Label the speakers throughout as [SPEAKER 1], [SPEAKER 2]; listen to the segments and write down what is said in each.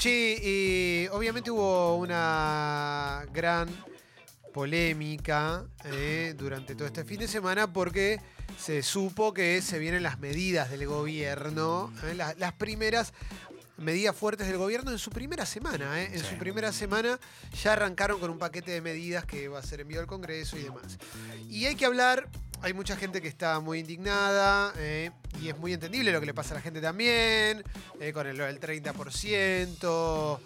[SPEAKER 1] Che, eh, obviamente hubo una gran polémica eh, durante todo este fin de semana porque se supo que se vienen las medidas del gobierno, eh, la- las primeras medidas fuertes del gobierno en su primera semana. eh. En su primera semana ya arrancaron con un paquete de medidas que va a ser enviado al Congreso y demás. Y hay que hablar, hay mucha gente que está muy indignada eh, y es muy entendible lo que le pasa a la gente también, eh, con el, del 30%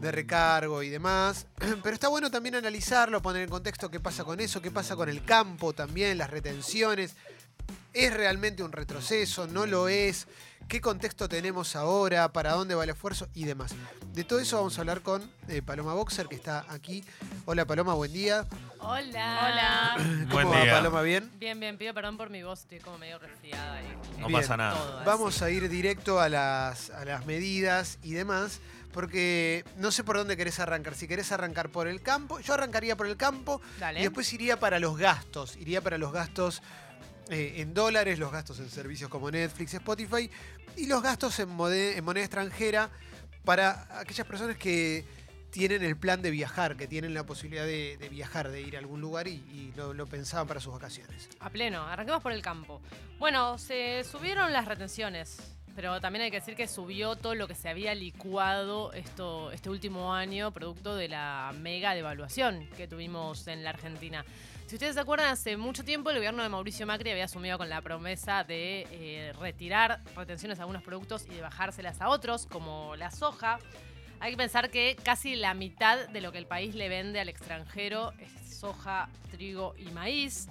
[SPEAKER 1] de recargo y demás. Pero está bueno también analizarlo, poner en contexto qué pasa con eso, qué pasa con el campo también, las retenciones. ¿Es realmente un retroceso? ¿No lo es? ¿Qué contexto tenemos ahora? ¿Para dónde va el esfuerzo? Y demás. De todo eso vamos a hablar con eh, Paloma Boxer, que está aquí. Hola Paloma, buen día.
[SPEAKER 2] Hola.
[SPEAKER 1] ¿Cómo
[SPEAKER 3] Buen
[SPEAKER 1] va
[SPEAKER 3] día.
[SPEAKER 1] Paloma? ¿Bien?
[SPEAKER 2] Bien, bien, pido perdón por mi voz, estoy como medio resfriada. Y,
[SPEAKER 3] No
[SPEAKER 1] Bien.
[SPEAKER 3] pasa nada.
[SPEAKER 2] Todo.
[SPEAKER 1] Vamos a ir directo a las, a las medidas y demás, porque no sé por dónde querés arrancar. Si querés arrancar por el campo, yo arrancaría por el campo
[SPEAKER 2] Dale.
[SPEAKER 1] y después iría para los gastos. Iría para los gastos eh, en dólares, los gastos en servicios como Netflix, Spotify y los gastos en, moneda extranjera para aquellas personas que tienen el plan de viajar, que tienen la posibilidad de, de viajar, de ir a algún lugar y, y lo, lo pensaban para sus vacaciones.
[SPEAKER 2] A pleno, arranquemos por el campo. Bueno, se subieron las retenciones, pero también hay que decir que subió todo lo que se había licuado esto, este último año, producto de la mega devaluación que tuvimos en la Argentina. Si ustedes se acuerdan, hace mucho tiempo el gobierno de Mauricio Macri había asumido con la promesa de eh, retirar retenciones a algunos productos y de bajárselas a otros, como la soja. Hay que pensar que casi la mitad de lo que el país le vende al extranjero es soja, trigo y maíz.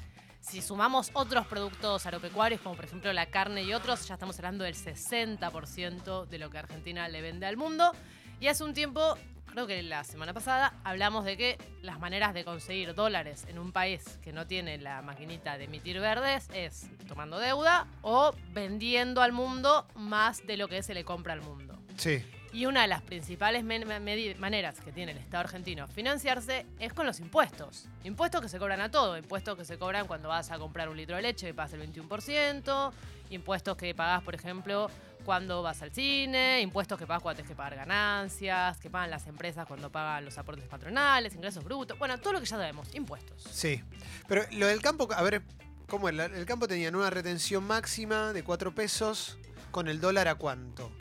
[SPEAKER 2] Si sumamos otros productos agropecuarios, como por ejemplo la carne y otros, ya estamos hablando del 60% de lo que Argentina le vende al mundo. Y hace un tiempo, creo que la semana pasada, hablamos de que las maneras de conseguir dólares en un país que no tiene la maquinita de emitir verdes es tomando deuda o vendiendo al mundo más de lo que se le compra al mundo.
[SPEAKER 1] Sí.
[SPEAKER 2] Y una de las principales maneras que tiene el Estado argentino financiarse es con los impuestos. Impuestos que se cobran a todo. Impuestos que se cobran cuando vas a comprar un litro de leche y pagas el 21%. Impuestos que pagás, por ejemplo, cuando vas al cine. Impuestos que pagas cuando tienes que pagar ganancias. Que pagan las empresas cuando pagan los aportes patronales, ingresos brutos. Bueno, todo lo que ya sabemos. Impuestos.
[SPEAKER 1] Sí. Pero lo del campo, a ver, ¿cómo era? El campo tenía una retención máxima de 4 pesos con el dólar a cuánto.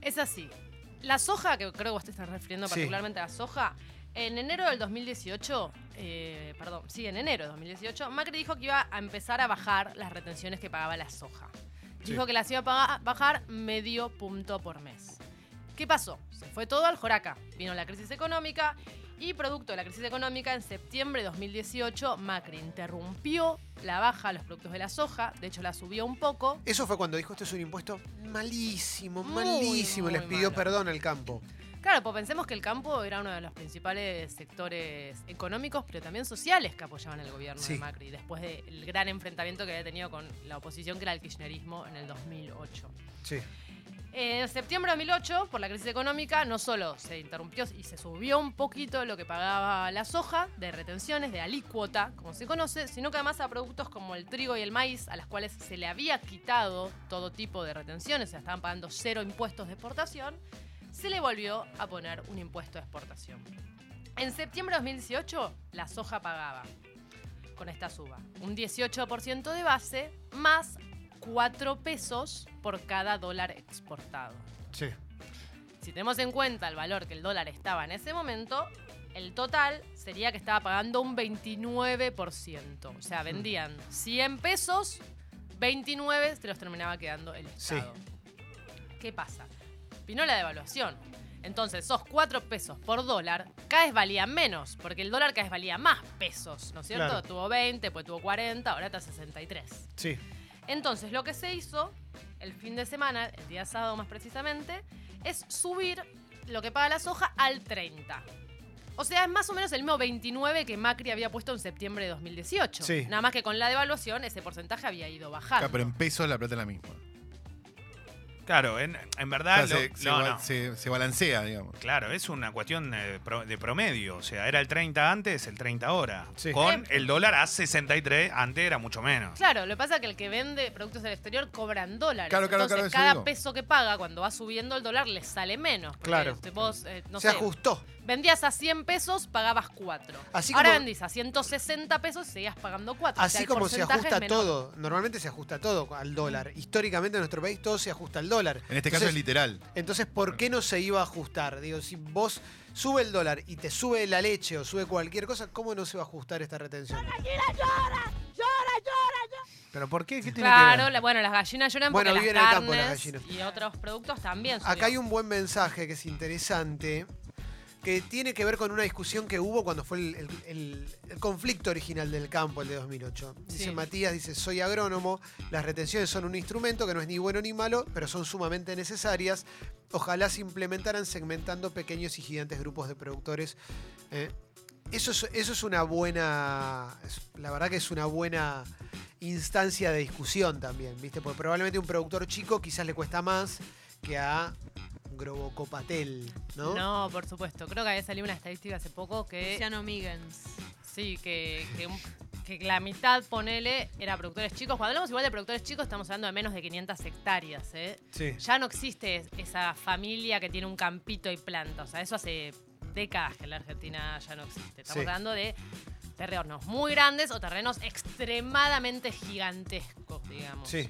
[SPEAKER 2] Es así. La soja, que creo que vos te estás refiriendo
[SPEAKER 1] Sí.
[SPEAKER 2] particularmente a la soja, en enero del 2018, eh, perdón, sí, en enero del 2018, Macri dijo que iba a empezar a bajar las retenciones que pagaba la soja.
[SPEAKER 1] Sí.
[SPEAKER 2] Dijo que las iba a bajar medio punto por mes. ¿Qué pasó? Se fue todo al joraca. Vino la crisis económica y producto de la crisis económica, en septiembre de 2018, Macri interrumpió la baja a los productos de la soja, de hecho la subió un poco,
[SPEAKER 1] Eso fue cuando dijo, esto es un impuesto malísimo,
[SPEAKER 2] Muy,
[SPEAKER 1] malísimo.
[SPEAKER 2] muy
[SPEAKER 1] Les pidió
[SPEAKER 2] malo.
[SPEAKER 1] perdón al campo.
[SPEAKER 2] Claro, pues pensemos que el campo era uno de los principales sectores económicos, pero también sociales que apoyaban al gobierno
[SPEAKER 1] Sí.
[SPEAKER 2] de Macri, después del gran enfrentamiento que había tenido con la oposición, que era el kirchnerismo, en el 2008.
[SPEAKER 1] Sí.
[SPEAKER 2] En septiembre de 2008, por la crisis económica, no solo se interrumpió y se subió un poquito lo que pagaba la soja de retenciones, de alícuota, como se conoce, sino que además a productos como el trigo y el maíz, a las cuales se le había quitado todo tipo de retenciones, o sea, estaban pagando cero impuestos de exportación, se le volvió a poner un impuesto de exportación. En septiembre de 2018, la soja pagaba, con esta suba, un 18% de base más 4 pesos por cada dólar exportado.
[SPEAKER 1] Sí.
[SPEAKER 2] Si tenemos en cuenta el valor que el dólar estaba en ese momento, el total sería que estaba pagando un 29%. O sea, vendían 100 pesos, 29 se los terminaba quedando el
[SPEAKER 1] Sí.
[SPEAKER 2] Estado. ¿Qué pasa? Vino la devaluación. Entonces, esos 4 pesos por dólar, cada vez valían menos, porque el dólar cada vez valía más pesos, ¿no es cierto?
[SPEAKER 1] Claro.
[SPEAKER 2] Tuvo 20, pues tuvo 40, ahora está 63.
[SPEAKER 1] Sí.
[SPEAKER 2] Entonces, lo que se hizo el fin de semana, el día sábado más precisamente, es subir lo que paga la soja al 30. O sea, es más o menos el mismo 29 que Macri había puesto en septiembre de 2018.
[SPEAKER 1] Sí.
[SPEAKER 2] Nada más que con la devaluación ese porcentaje había ido bajando.
[SPEAKER 3] Claro, pero en pesos la plata es la misma. Claro, en, en
[SPEAKER 4] O
[SPEAKER 3] verdad.
[SPEAKER 4] sea,
[SPEAKER 3] lo-
[SPEAKER 4] se, se
[SPEAKER 3] no,
[SPEAKER 4] ba-
[SPEAKER 3] no.
[SPEAKER 4] se- se balancea, digamos.
[SPEAKER 3] Claro, es una cuestión pro- de promedio. O sea, era el 30 antes, el 30 ahora.
[SPEAKER 1] Sí.
[SPEAKER 3] Con
[SPEAKER 2] Eh,
[SPEAKER 3] el dólar a 63, antes era mucho menos.
[SPEAKER 2] Claro, lo que pasa es que el que vende productos del exterior cobran dólares.
[SPEAKER 4] Claro, claro,
[SPEAKER 2] Entonces,
[SPEAKER 4] claro,
[SPEAKER 2] cada
[SPEAKER 4] digo.
[SPEAKER 2] peso que paga cuando va subiendo el dólar le sale menos.
[SPEAKER 1] Claro.
[SPEAKER 2] si vos, eh, no
[SPEAKER 1] se
[SPEAKER 2] sé,
[SPEAKER 1] ajustó.
[SPEAKER 2] Vendías a 100 pesos, pagabas 4.
[SPEAKER 1] Así
[SPEAKER 2] Ahora
[SPEAKER 1] como-
[SPEAKER 2] vendís a 160 pesos, seguías pagando 4.
[SPEAKER 1] Así como se ajusta todo, normalmente se ajusta todo al dólar. Históricamente en nuestro país todo se ajusta al dólar.
[SPEAKER 4] En este caso es
[SPEAKER 1] Entonces,
[SPEAKER 4] literal.
[SPEAKER 1] Entonces, ¿por qué no se iba a ajustar? Digo, si vos sube el dólar y te sube la leche o sube cualquier cosa, ¿cómo no se va a ajustar esta retención?
[SPEAKER 4] ¿Pero por qué? ¿Qué tiene
[SPEAKER 2] Claro,
[SPEAKER 4] que
[SPEAKER 2] la- bueno, las gallinas lloran
[SPEAKER 1] Bueno,
[SPEAKER 2] porque
[SPEAKER 1] viven
[SPEAKER 2] las
[SPEAKER 1] en el campo
[SPEAKER 2] carnes
[SPEAKER 1] las gallinas.
[SPEAKER 2] y otros productos también.
[SPEAKER 1] Acá hay un buen mensaje que es interesante, que tiene que ver con una discusión que hubo cuando fue el, el- el- el conflicto original del campo, el de 2008. Dice
[SPEAKER 2] Sí.
[SPEAKER 1] Matías, dice, soy agrónomo, las retenciones son un instrumento que no es ni bueno ni malo, pero son sumamente necesarias. Ojalá se implementaran segmentando pequeños y gigantes grupos de productores. ¿eh? Eso, es, eso es una buena, la verdad que es una buena instancia de discusión también, ¿viste? Porque probablemente un productor chico quizás le cuesta más que a Grobocopatel, ¿no?
[SPEAKER 2] No, por supuesto. Creo que había salido una estadística hace poco que
[SPEAKER 5] Luciano Miggins.
[SPEAKER 2] sí, que, que un- que la mitad, ponele, era productores chicos. Cuando hablamos igual de productores chicos, estamos hablando de menos de 500 hectáreas, ¿eh?
[SPEAKER 1] Sí.
[SPEAKER 2] Ya no existe esa familia que tiene un campito y planta. O sea, eso hace décadas que en la Argentina ya no existe. Estamos
[SPEAKER 1] Sí.
[SPEAKER 2] hablando de terrenos muy grandes o terrenos extremadamente gigantescos, digamos.
[SPEAKER 1] Sí.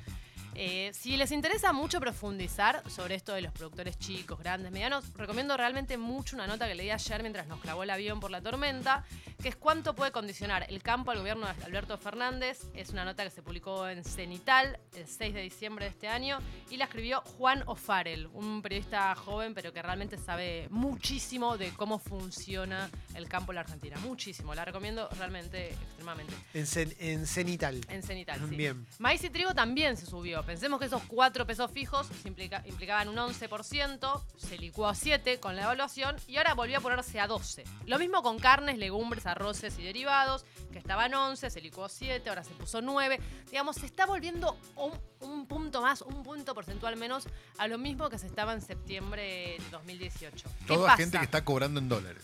[SPEAKER 2] Eh, si les interesa mucho profundizar sobre esto de los productores chicos, grandes, medianos, recomiendo realmente mucho una nota que leí ayer mientras nos clavó el avión por la tormenta, que es cuánto puede condicionar el campo al gobierno de Alberto Fernández. Es una nota que se publicó en Cenital el 6 de diciembre de este año y la escribió Juan O'Farrell, un periodista joven pero que realmente sabe muchísimo de cómo funciona el campo en la Argentina. Muchísimo, la recomiendo realmente extremadamente.
[SPEAKER 1] En, cen- en Cenital.
[SPEAKER 2] En Cenital, sí.
[SPEAKER 1] Bien.
[SPEAKER 2] Maíz y trigo también se subió. Pensemos que esos cuatro pesos fijos implica- implicaban un 11%, se licuó a 7 con la evaluación y ahora volvió a ponerse a 12. Lo mismo con carnes, legumbres, arroces y derivados, que estaban 11, se licuó a 7, ahora se puso 9. Digamos, se está volviendo un, un punto más, un punto porcentual menos a lo mismo que se estaba en septiembre de 2018. ¿Qué
[SPEAKER 4] Toda
[SPEAKER 2] pasa?
[SPEAKER 4] gente que está cobrando en dólares.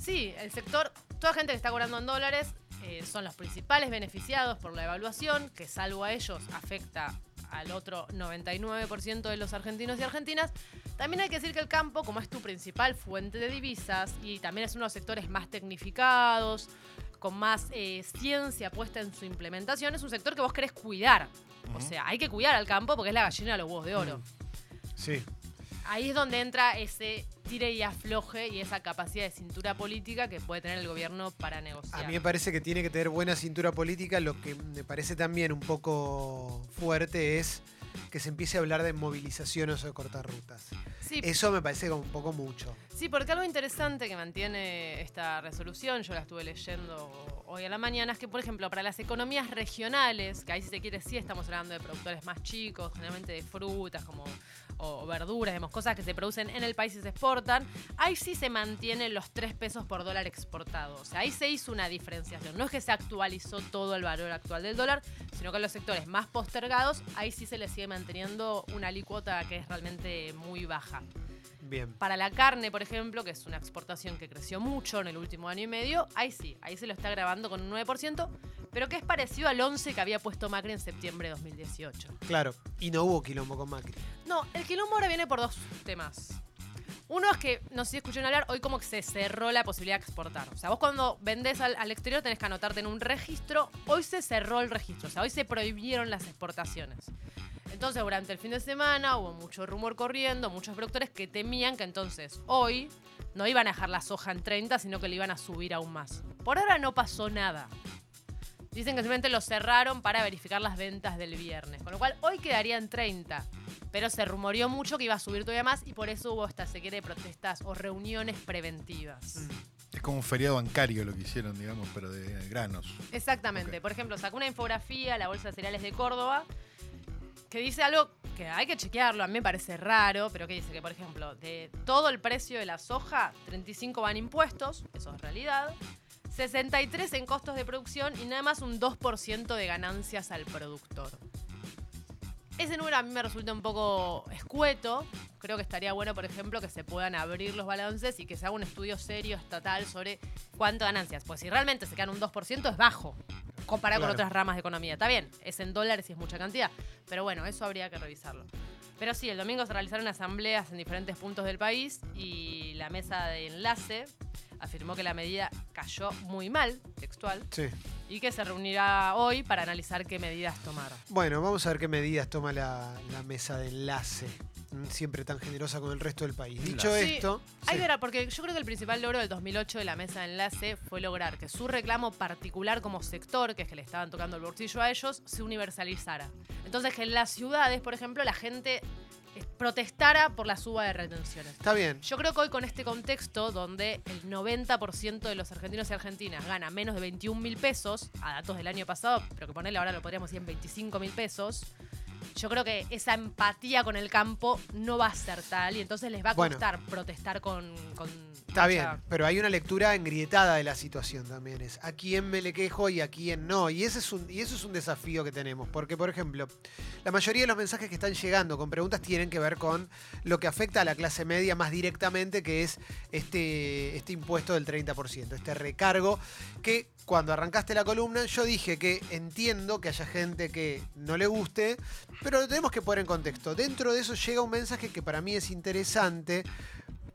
[SPEAKER 2] Sí, el sector, toda gente que está cobrando en dólares eh, son los principales beneficiados por la evaluación, que salvo a ellos afecta al otro 99% de los argentinos y argentinas. También hay que decir que el campo, como es tu principal fuente de divisas y también es uno de los sectores más tecnificados, con más eh, ciencia puesta en su implementación, es un sector que vos querés cuidar. O sea, hay que cuidar al campo porque es la gallina de los huevos de oro.
[SPEAKER 1] Sí.
[SPEAKER 2] Ahí es donde entra ese tire y afloje y esa capacidad de cintura política que puede tener el gobierno para negociar.
[SPEAKER 1] A mí me parece que tiene que tener buena cintura política. Lo que me parece también un poco fuerte es que se empiece a hablar de movilizaciones o de cortar rutas.
[SPEAKER 2] sí,
[SPEAKER 1] Eso me parece como un poco mucho.
[SPEAKER 2] sí, porque algo interesante que mantiene esta resolución, yo la estuve leyendo hoy a la mañana, es que, por ejemplo, para las economías regionales, que ahí si se quiere sí estamos hablando de productores más chicos, generalmente de frutas como o verduras, digamos, cosas que se producen en el país y se exportan, ahí sí se mantienen los 3 pesos por dólar exportado. O sea, ahí se hizo una diferenciación. No es que se actualizó todo el valor actual del dólar, sino que en los sectores más postergados, ahí sí se le sigue manteniendo una alícuota que es realmente muy baja.
[SPEAKER 1] Bien.
[SPEAKER 2] Para la carne, por ejemplo, que es una exportación que creció mucho en el último año y medio, ahí sí, ahí se lo está grabando con un 9%, pero que es parecido al 11 que había puesto Macri en septiembre de 2018.
[SPEAKER 1] Claro. Y no hubo quilombo con Macri.
[SPEAKER 2] No, el quilombo ahora viene por dos temas. Uno es que, no sé si escucharon hablar, hoy como que se cerró la posibilidad de exportar. O sea, vos cuando vendés al, al exterior tenés que anotarte en un registro. Hoy se cerró el registro, o sea, hoy se prohibieron las exportaciones. Entonces, durante el fin de semana hubo mucho rumor corriendo, muchos productores que temían que entonces hoy no iban a dejar la soja en 30, sino que le iban a subir aún más. Por ahora no pasó nada. Dicen que simplemente lo cerraron para verificar las ventas del viernes. Con lo cual, hoy quedaría en 30. Pero se rumoreó mucho que iba a subir todavía más y por eso hubo esta sequía de protestas o reuniones preventivas.
[SPEAKER 4] Es como un feriado bancario lo que hicieron, digamos, pero de granos.
[SPEAKER 2] Exactamente. Por ejemplo, sacó una infografía, la Bolsa de Cereales de Córdoba, que dice algo que hay que chequearlo, a mí me parece raro, pero que dice que, por ejemplo, de todo el precio de la soja, 35 van impuestos, eso es realidad, 63 en costos de producción y nada más un 2% de ganancias al productor. Ese número a mí me resulta un poco escueto. Creo que estaría bueno, por ejemplo, que se puedan abrir los balances y que se haga un estudio serio estatal sobre cuánto ganancias. Pues si realmente se quedan un 2% es bajo comparado
[SPEAKER 1] Claro.
[SPEAKER 2] con otras ramas de economía. Está bien, es en dólares y es mucha cantidad. Pero bueno, eso habría que revisarlo. Pero sí, el domingo se realizaron asambleas en diferentes puntos del país y la mesa de enlace afirmó que la medida cayó muy mal, textual,
[SPEAKER 1] Sí.
[SPEAKER 2] y que se reunirá hoy para analizar qué medidas tomar.
[SPEAKER 1] Bueno, vamos a ver qué medidas toma la, la mesa de enlace. mm, Siempre tan generosa con el resto del país. Dicho
[SPEAKER 2] Sí,
[SPEAKER 1] esto.
[SPEAKER 2] Hay
[SPEAKER 1] sí.
[SPEAKER 2] que ver, porque yo creo que el principal logro del 2008 de la mesa de enlace fue lograr que su reclamo particular como sector, que es que le estaban tocando el bolsillo a ellos, se universalizara. Entonces que en las ciudades, por ejemplo, la gente protestara por la suba de retenciones.
[SPEAKER 1] Está bien.
[SPEAKER 2] Yo creo que hoy con este contexto, donde el 90% de los argentinos y argentinas gana menos de 21 mil pesos, a datos del año pasado, pero que ponerle ahora lo podríamos decir en 25 mil pesos, yo creo que esa empatía con el campo no va a ser tal y entonces les va a
[SPEAKER 1] Bueno.
[SPEAKER 2] costar protestar con... con
[SPEAKER 1] Está bien, pero hay una lectura engrietada de la situación también. Es a quién me le quejo y a quién no. Y ese es un, y eso es un desafío que tenemos. Porque, por ejemplo, la mayoría de los mensajes que están llegando con preguntas tienen que ver con lo que afecta a la clase media más directamente, que es este, este impuesto del 30%, este recargo que cuando arrancaste la columna yo dije que entiendo que haya gente que no le guste, pero lo tenemos que poner en contexto. Dentro de eso llega un mensaje que para mí es interesante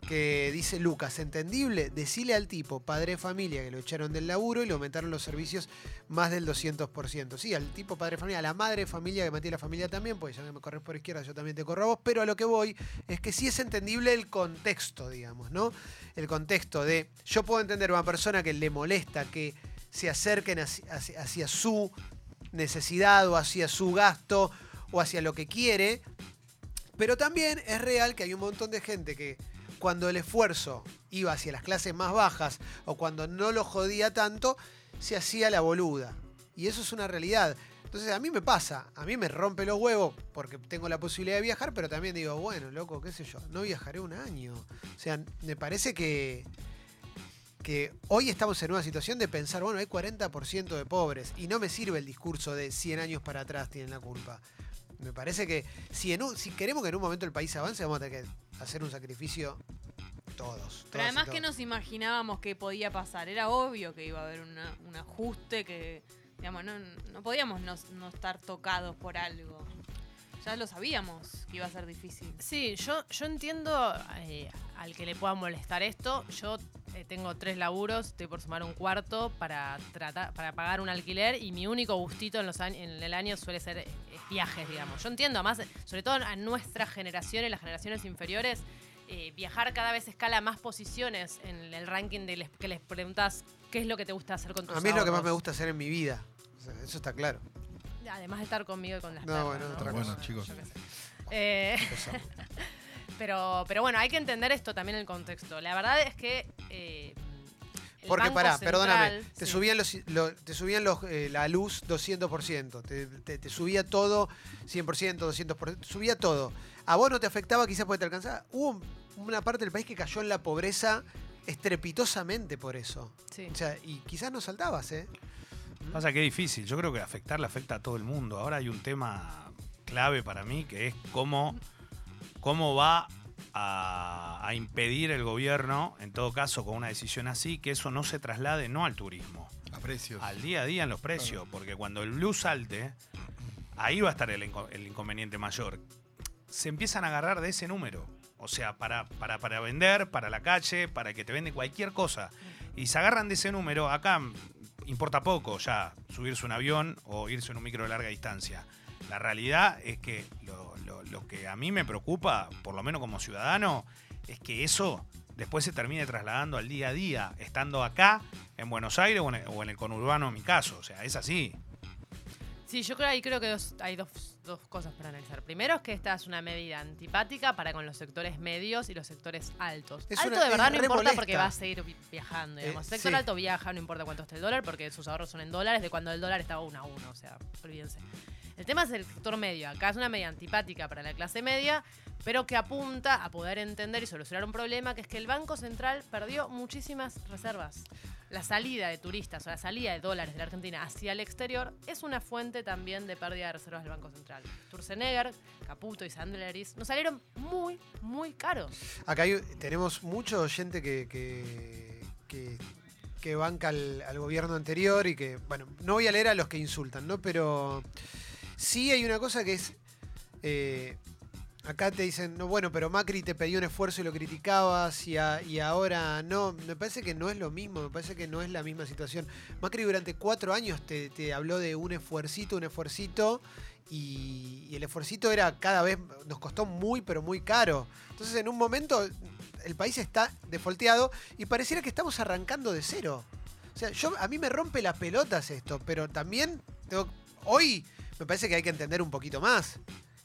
[SPEAKER 1] que dice Lucas, entendible, decile al tipo, padre de familia, que lo echaron del laburo y le aumentaron los servicios más del 200%. Sí, al tipo padre de familia, a la madre de familia que metí la familia también, pues ya que me corres por izquierda, yo también te corro a vos, pero a lo que voy es que sí es entendible el contexto, digamos, ¿no? El contexto de, yo puedo entender a una persona que le molesta que se acerquen hacia su necesidad o hacia su gasto o hacia lo que quiere, pero también es real que hay un montón de gente que cuando el esfuerzo iba hacia las clases más bajas o cuando no lo jodía tanto, se hacía la boluda. Y eso es una realidad. Entonces a mí me pasa, a mí me rompe los huevos porque tengo la posibilidad de viajar, pero también digo, bueno, loco, qué sé yo, no viajaré un año. O sea, me parece que, que hoy estamos en una situación de pensar, bueno, hay 40% de pobres y no me sirve el discurso de 100 años para atrás tienen la culpa. Me parece que si, en un- si queremos que en un momento el país avance, vamos a tener que hacer un sacrificio todos.
[SPEAKER 5] Pero
[SPEAKER 1] todas y
[SPEAKER 5] además, ¿qué
[SPEAKER 1] todos.
[SPEAKER 5] nos imaginábamos que podía pasar? Era obvio que iba a haber una- un ajuste que, digamos, no, no podíamos no, no estar tocados por algo. Ya lo sabíamos que iba a ser difícil.
[SPEAKER 2] Sí, yo, yo entiendo eh, al que le pueda molestar esto. Yo eh, tengo tres laburos, estoy por sumar un cuarto para tratar, para pagar un alquiler y mi único gustito en los años, en el año suele ser eh, viajes, digamos. Yo entiendo, además, sobre todo a nuestra generación y las generaciones inferiores, eh, viajar cada vez escala más posiciones en el ranking de les- que les preguntas qué es lo que te gusta hacer con tus
[SPEAKER 1] A mí es lo que más me gusta hacer en mi vida. O sea, eso está claro.
[SPEAKER 2] Además de estar conmigo y con las
[SPEAKER 1] No,
[SPEAKER 2] perras,
[SPEAKER 1] bueno,
[SPEAKER 2] ¿no?
[SPEAKER 1] otra
[SPEAKER 4] Bueno,
[SPEAKER 1] cosa.
[SPEAKER 4] chicos.
[SPEAKER 2] Yo qué sé. Eh, pero, pero bueno, hay que entender esto también en el contexto. La verdad es que. eh, el
[SPEAKER 1] Porque
[SPEAKER 2] Banco
[SPEAKER 1] pará,
[SPEAKER 2] Central-
[SPEAKER 1] perdóname, te
[SPEAKER 2] sí.
[SPEAKER 1] subían, los, lo- te subían los, eh, la luz 200%, te, te- te subía todo 100%, 200%, subía todo. A vos no te afectaba, quizás porque te alcanzaba. Hubo un- una parte del país que cayó en la pobreza estrepitosamente por eso.
[SPEAKER 2] Sí.
[SPEAKER 1] O sea, y quizás no saltabas, ¿eh?
[SPEAKER 3] Pasa que es difícil. Yo creo que afectar le afecta a todo el mundo. Ahora hay un tema clave para mí que es cómo, cómo va a, a impedir el gobierno, en todo caso con una decisión así, que eso no se traslade no al turismo,
[SPEAKER 4] A precios.
[SPEAKER 3] al día a día en los precios. Porque cuando el blue salte, ahí va a estar el, inco- el inconveniente mayor. Se empiezan a agarrar de ese número. O sea, para, para, para vender, para la calle, para que te vende cualquier cosa. Y se agarran de ese número, acá importa poco ya subirse un avión o irse en un micro de larga distancia. La realidad es que lo, lo- lo que a mí me preocupa, por lo menos como ciudadano, es que eso después se termine trasladando al día a día, estando acá, en Buenos Aires o en o en el conurbano en mi caso. O sea, es así.
[SPEAKER 2] Sí, yo creo ahí creo que dos- hay dos, dos cosas para analizar. Primero es que esta es una medida antipática para con los sectores medios y los sectores altos.
[SPEAKER 1] Es
[SPEAKER 2] alto
[SPEAKER 1] una-
[SPEAKER 2] de verdad no importa porque
[SPEAKER 1] molesta.
[SPEAKER 2] va a seguir vi- viajando. Digamos.
[SPEAKER 1] Eh,
[SPEAKER 2] sector
[SPEAKER 1] sí.
[SPEAKER 2] alto viaja, no importa cuánto esté el dólar, porque sus ahorros son en dólares de cuando el dólar estaba uno a uno. O sea, olvídense. El tema es el sector medio. Acá es una medida antipática para la clase media, pero que apunta a poder entender y solucionar un problema que es que el Banco Central perdió muchísimas reservas. La salida de turistas o la salida de dólares de la Argentina hacia el exterior es una fuente también de pérdida de reservas del Banco Central. Sturzenegger, Caputo y Sandleris nos salieron muy, muy caros.
[SPEAKER 1] Acá tenemos mucho oyente que, que, que- banca al, al gobierno anterior y que, bueno, no voy a leer a los que insultan, ¿no? Pero sí hay una cosa que es. eh, acá te dicen, no, bueno, pero Macri te pedía un esfuerzo y lo criticabas y, ahora no. Me parece que no es lo mismo, me parece que no es la misma situación. Macri durante cuatro años te, habló de un esfuercito, un esfuercito. Y, y el esfuercito era cada vez, nos costó muy, pero muy caro. Entonces, en un momento, el país está defolteado y pareciera que estamos arrancando de cero. O sea, yo, a mí me rompe las pelotas esto, pero también tengo- hoy me parece que hay que entender un poquito más.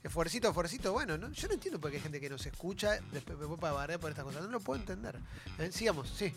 [SPEAKER 1] Esfuercito, esfuercito, bueno, ¿no? yo no entiendo por qué hay gente que nos escucha, después me voy para barrer por estas cosas, no lo puedo entender. Eh, sigamos, sí.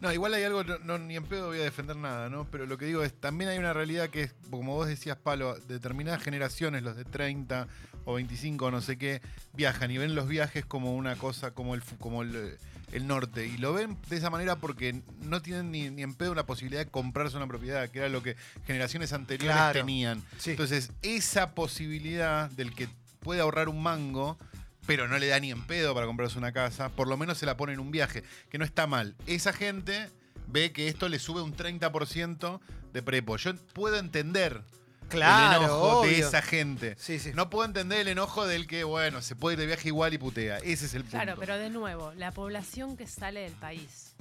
[SPEAKER 4] No, igual hay algo, no, ni en pedo voy a defender nada, ¿no? Pero lo que digo es, también hay una realidad que es, como vos decías, Palo, determinadas generaciones, los de 30 o 25 o no sé qué, viajan y ven los viajes como una cosa, como el, como el, el norte. Y lo ven de esa manera porque no tienen ni, ni en pedo una posibilidad de comprarse una propiedad, que era lo que generaciones anteriores
[SPEAKER 1] Claro.
[SPEAKER 4] tenían.
[SPEAKER 1] Sí.
[SPEAKER 4] Entonces, esa posibilidad del que puede ahorrar un mango, pero no le da ni en pedo para comprarse una casa, por lo menos se la pone en un viaje, que no está mal. Esa gente ve que esto le sube un 30% de prepo. Yo puedo entender
[SPEAKER 1] Claro,
[SPEAKER 4] el enojo de esa gente.
[SPEAKER 1] Sí, sí.
[SPEAKER 4] No puedo entender el enojo del que, bueno, se puede ir de viaje igual y putea. Ese es el punto.
[SPEAKER 2] Claro, pero de nuevo, la población que sale del país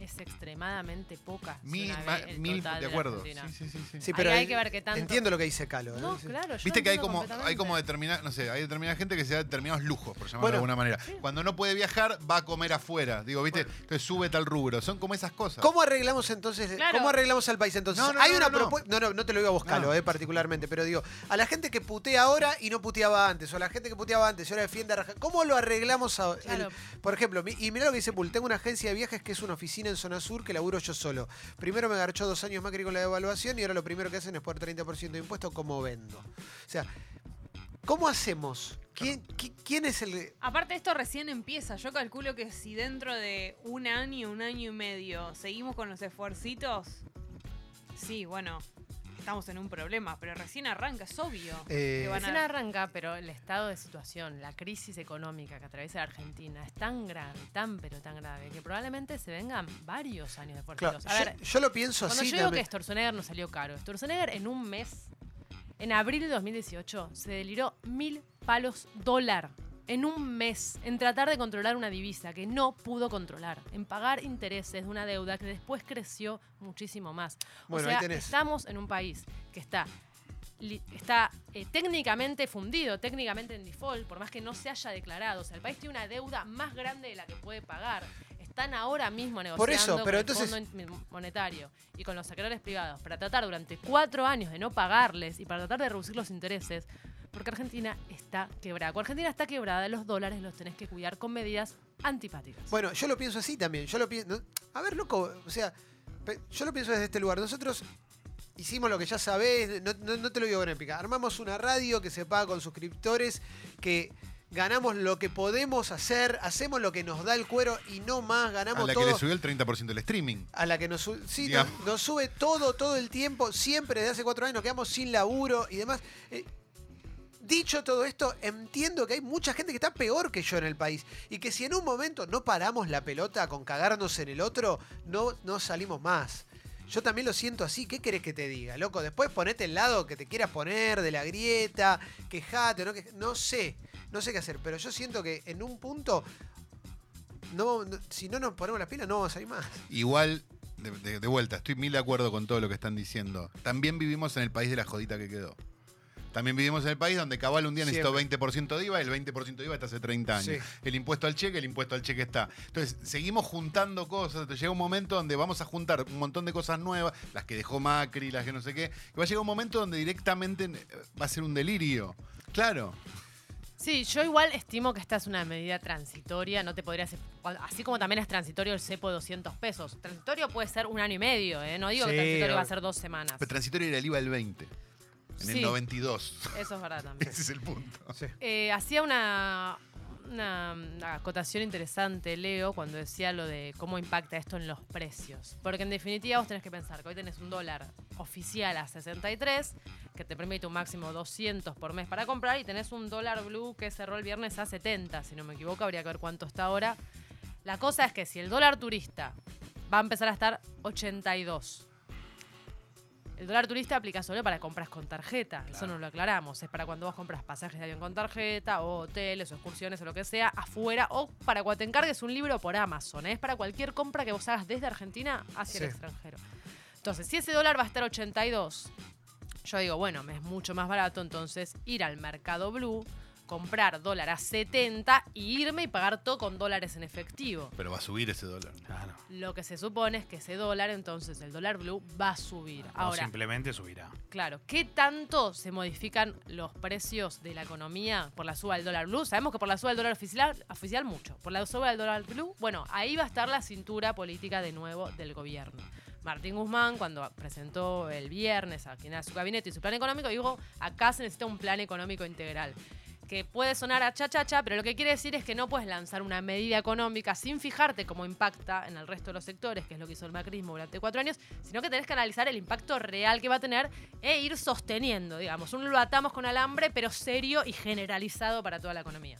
[SPEAKER 2] es extremadamente poca.
[SPEAKER 4] Mil, ma- mil de acuerdo. Sí, sí, sí, sí.
[SPEAKER 1] Pero
[SPEAKER 2] hay que ver qué tanto-
[SPEAKER 1] Entiendo lo que dice Calo. ¿eh?
[SPEAKER 2] No, claro, yo
[SPEAKER 4] Viste que hay como, hay como determinada, no sé, hay determinada gente que se da determinados lujos, por llamarlo
[SPEAKER 1] Bueno,
[SPEAKER 4] de alguna manera. Cuando no puede viajar, va a comer afuera. Digo, viste, entonces sube tal rubro. Son como esas cosas.
[SPEAKER 1] ¿Cómo arreglamos entonces?
[SPEAKER 2] Claro.
[SPEAKER 1] ¿Cómo arreglamos al país entonces?
[SPEAKER 4] No, no,
[SPEAKER 1] Hay
[SPEAKER 4] no,
[SPEAKER 1] una
[SPEAKER 4] no, no.
[SPEAKER 1] propuesta. No, no, no te lo digo a buscarlo,
[SPEAKER 4] No.
[SPEAKER 1] eh, particularmente, pero digo, a la gente que putea ahora y no puteaba antes, o a la gente que puteaba antes y ahora defiende a raja- ¿Cómo lo arreglamos a- el-
[SPEAKER 2] Claro.
[SPEAKER 1] por ejemplo, y mira lo que dice Bull, tengo una agencia de viajes que es una oficina en zona sur que laburo yo solo. Primero me garchó dos años Macri con la devaluación y ahora lo primero que hacen es poner 30% de impuesto, ¿cómo vendo? O sea, ¿cómo hacemos? ¿Quién, qui- quién es el.
[SPEAKER 5] Aparte esto recién empieza. Yo calculo que si dentro de un año, un año y medio, seguimos con los esfuercitos, sí, bueno, estamos en un problema, pero recién arranca, es obvio.
[SPEAKER 1] Eh,
[SPEAKER 5] que van
[SPEAKER 2] Recién
[SPEAKER 5] a-
[SPEAKER 2] arranca, pero el estado de situación, la crisis económica que atraviesa la Argentina es tan grave, tan pero tan grave, que probablemente se vengan varios años de
[SPEAKER 1] Claro.
[SPEAKER 2] A
[SPEAKER 1] yo,
[SPEAKER 2] ver,
[SPEAKER 1] yo lo pienso
[SPEAKER 2] cuando
[SPEAKER 1] así
[SPEAKER 2] yo digo que
[SPEAKER 1] también.
[SPEAKER 2] Sturzenegger nos salió caro, Sturzenegger en un mes, en abril de 2018, se deliró mil palos dólar. En un mes, en tratar de controlar una divisa que no pudo controlar, en pagar intereses de una deuda que después creció muchísimo más.
[SPEAKER 1] Bueno,
[SPEAKER 2] o
[SPEAKER 1] ahí
[SPEAKER 2] sea,
[SPEAKER 1] tenés.
[SPEAKER 2] estamos en un país que está está eh, técnicamente fundido, técnicamente en default, por más que no se haya declarado. O sea, el país tiene una deuda más grande de la que puede pagar. Están ahora mismo negociando
[SPEAKER 1] Por eso,
[SPEAKER 2] con
[SPEAKER 1] pero
[SPEAKER 2] el
[SPEAKER 1] entonces-
[SPEAKER 2] Fondo In- Monetario y con los acreedores privados para tratar durante cuatro años de no pagarles y para tratar de reducir los intereses, porque Argentina está quebrada. Cuando Argentina está quebrada, los dólares los tenés que cuidar con medidas antipáticas.
[SPEAKER 1] Bueno, yo lo pienso así también. Yo lo pienso. A ver, loco, o sea, yo lo pienso desde este lugar. Nosotros hicimos lo que ya sabés, no, no- no te lo digo con épica. Armamos una radio que se paga con suscriptores, que ganamos lo que podemos hacer, hacemos lo que nos da el cuero y no más,
[SPEAKER 4] A
[SPEAKER 1] ganamos
[SPEAKER 4] la que
[SPEAKER 1] todo.
[SPEAKER 4] le subió el 30% del streaming.
[SPEAKER 1] A la que nos, sí, nos sube todo, todo el tiempo, siempre desde hace cuatro años nos quedamos sin laburo y demás. Eh, dicho todo esto, entiendo que hay mucha gente que está peor que yo en el país y que si en un momento no paramos la pelota con cagarnos en el otro, no, no salimos más. Yo también lo siento así. ¿Qué querés que te diga, loco? Después ponete el lado que te quieras poner de la grieta, quejate, no, que, no sé, no sé qué hacer. Pero yo siento que en un punto, no, no- si no nos ponemos las pilas, no vamos a salir más.
[SPEAKER 4] Igual, de, de- de vuelta, estoy mil de acuerdo con todo lo que están diciendo. También vivimos en el país de la jodita que quedó. También vivimos en el país donde Cabal un día necesitó
[SPEAKER 1] Siempre.
[SPEAKER 4] 20% de IVA, el 20% de IVA está hace 30 años.
[SPEAKER 1] Sí.
[SPEAKER 4] El impuesto al cheque, el impuesto al cheque está. Entonces, seguimos juntando cosas. Entonces, llega un momento donde vamos a juntar un montón de cosas nuevas, las que dejó Macri, las que no sé qué. Y va a llegar un momento donde directamente eh, va a ser un delirio. Claro.
[SPEAKER 2] Sí, yo igual estimo que esta es una medida transitoria, no te podría hacer, así como también es transitorio el cepo de 200 pesos. Transitorio puede ser un año y medio, ¿eh? no digo
[SPEAKER 1] Sí,
[SPEAKER 2] que transitorio va a ser dos semanas.
[SPEAKER 4] Pero transitorio era el IVA del 20. En el
[SPEAKER 2] Sí.
[SPEAKER 4] 92.
[SPEAKER 2] Eso es verdad también.
[SPEAKER 4] Ese es el punto.
[SPEAKER 1] Sí.
[SPEAKER 2] Eh, hacía una, una, una acotación interesante, Leo, cuando decía lo de cómo impacta esto en los precios. Porque en definitiva vos tenés que pensar que hoy tenés un dólar oficial a 63, que te permite un máximo 200 por mes para comprar, y tenés un dólar blue que cerró el viernes a 70, si no me equivoco, habría que ver cuánto está ahora. La cosa es que si el dólar turista va a empezar a estar 82, el dólar turista aplica solo para compras con tarjeta, eso no lo aclaramos. Es para cuando vos compras pasajes de avión con tarjeta, o hoteles, o excursiones, o lo que sea, afuera, o para cuando te encargues un libro por Amazon. ¿eh? Es para cualquier compra que vos hagas desde Argentina hacia el extranjero. Entonces, si ese dólar va a estar 82, yo digo, bueno, me es mucho más barato entonces ir al mercado blue, comprar dólar a 70 y irme y pagar todo con dólares en efectivo.
[SPEAKER 4] Pero va a subir ese dólar.
[SPEAKER 3] Claro.
[SPEAKER 2] Lo que se supone es que ese dólar, entonces, el dólar blue, va a subir.
[SPEAKER 3] o
[SPEAKER 2] Ahora,
[SPEAKER 3] simplemente subirá.
[SPEAKER 2] Claro, ¿qué tanto se modifican los precios de la economía por la suba del dólar blue? Sabemos que por la suba del dólar oficial, oficial mucho. Por la suba del dólar blue, bueno, ahí va a estar la cintura política de nuevo del gobierno. Martín Guzmán, cuando presentó el viernes a quien era su gabinete y su plan económico, dijo, acá se necesita un plan económico integral. Que puede sonar a chachacha, pero lo que quiere decir es que no puedes lanzar una medida económica sin fijarte cómo impacta en el resto de los sectores, que es lo que hizo el macrismo durante cuatro años, sino que tenés que analizar el impacto real que va a tener e ir sosteniendo, digamos. Uno lo atamos con alambre, pero serio y generalizado para toda la economía.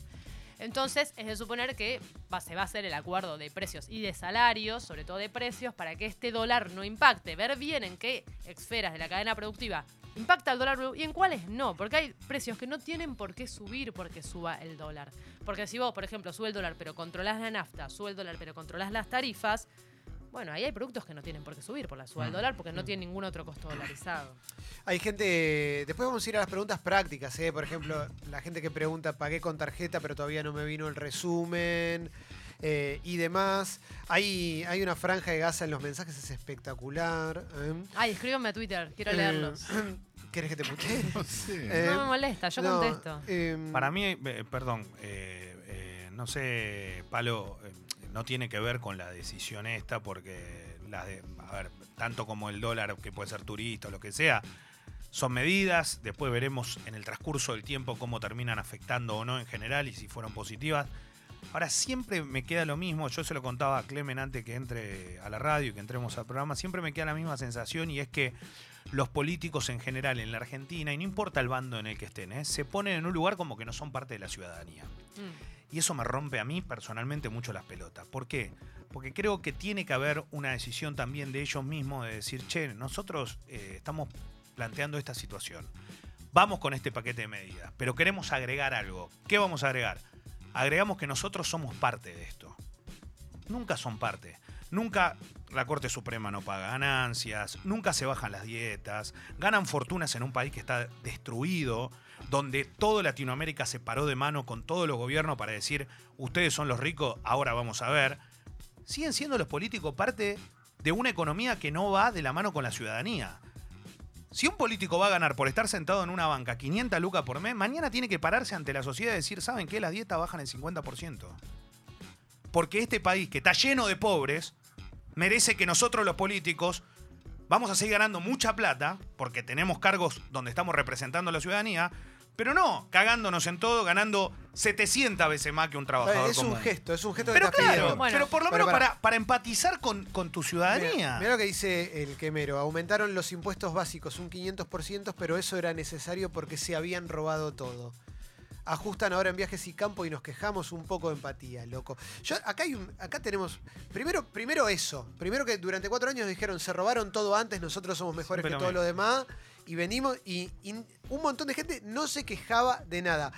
[SPEAKER 2] Entonces, es de suponer que se va a hacer el acuerdo de precios y de salarios, sobre todo de precios, para que este dólar no impacte. Ver bien en qué esferas de la cadena productiva impacta el dólar blue y en cuáles no, porque hay precios que no tienen por qué subir porque suba el dólar. Porque si vos, por ejemplo, sube el dólar pero controlás la nafta, sube el dólar pero controlás las tarifas, bueno, ahí hay productos que no tienen por qué subir por la suba del dólar porque no tienen ningún otro costo dolarizado.
[SPEAKER 1] Hay gente. Después vamos a ir a las preguntas prácticas, ¿eh? Por ejemplo, la gente que pregunta, pagué con tarjeta, pero todavía no me vino el resumen. Eh, y demás. Hay, hay una franja de gasa en los mensajes, es espectacular. ¿eh?
[SPEAKER 2] Ay, escríbanme a Twitter, quiero
[SPEAKER 1] Eh,
[SPEAKER 2] leerlos.
[SPEAKER 1] ¿Querés que te putee?
[SPEAKER 4] No sé.
[SPEAKER 1] Eh,
[SPEAKER 2] no me molesta, yo
[SPEAKER 1] no,
[SPEAKER 2] contesto.
[SPEAKER 1] em,
[SPEAKER 3] Para mí, eh, perdón, eh, eh, no sé, Palo, eh, no tiene que ver con la decisión esta, porque las de, a ver, tanto como el dólar, que puede ser turista o lo que sea, son medidas, después veremos en el transcurso del tiempo cómo terminan afectando o no en general y si fueron positivas. Ahora siempre me queda lo mismo, yo se lo contaba a Clemen antes que entre a la radio y que entremos al programa, siempre me queda la misma sensación y es que los políticos en general en la Argentina, y no importa el bando en el que estén, ¿eh? se ponen en un lugar como que no son parte de la ciudadanía.
[SPEAKER 2] Mm.
[SPEAKER 3] Y eso me rompe a mí personalmente mucho las pelotas. ¿Por qué? Porque creo que tiene que haber una decisión también de ellos mismos de decir, che, nosotros eh, estamos planteando esta situación. Vamos con este paquete de medidas, pero queremos agregar algo. ¿Qué vamos a agregar? Agregamos que nosotros somos parte de esto. Nunca son parte. Nunca la Corte Suprema no paga ganancias, nunca se bajan las dietas, ganan fortunas en un país que está destruido, donde toda Latinoamérica se paró de mano con todos los gobiernos para decir, ustedes son los ricos, ahora vamos a ver. Siguen siendo los políticos parte de una economía que no va de la mano con la ciudadanía. Si un político va a ganar por estar sentado en una banca 500 lucas por mes, mañana tiene que pararse ante la sociedad y decir, ¿saben qué? Las dietas bajan el 50%. Porque este país que está lleno de pobres merece que nosotros los políticos vamos a seguir ganando mucha plata, porque tenemos cargos donde estamos representando a la ciudadanía, pero no cagándonos en todo, ganando 700 veces más que un trabajador
[SPEAKER 1] es un
[SPEAKER 3] común.
[SPEAKER 1] gesto, es un gesto
[SPEAKER 3] Pero claro.
[SPEAKER 2] Bueno,
[SPEAKER 3] pero por lo menos
[SPEAKER 1] para-
[SPEAKER 3] para, para empatizar con, con tu ciudadanía.
[SPEAKER 1] Mira lo que dice el quemero. Aumentaron los impuestos básicos un 500%, pero eso era necesario porque se habían robado todo. Ajustan ahora en viajes y campo y nos quejamos un poco de empatía, loco. Yo, acá hay un, acá tenemos. Primero, primero eso. Primero que durante cuatro años dijeron se robaron todo antes, nosotros somos mejores
[SPEAKER 3] Siempre
[SPEAKER 1] que
[SPEAKER 3] lo
[SPEAKER 1] todos los demás. Y venimos. Y, un montón de gente no se quejaba de nada.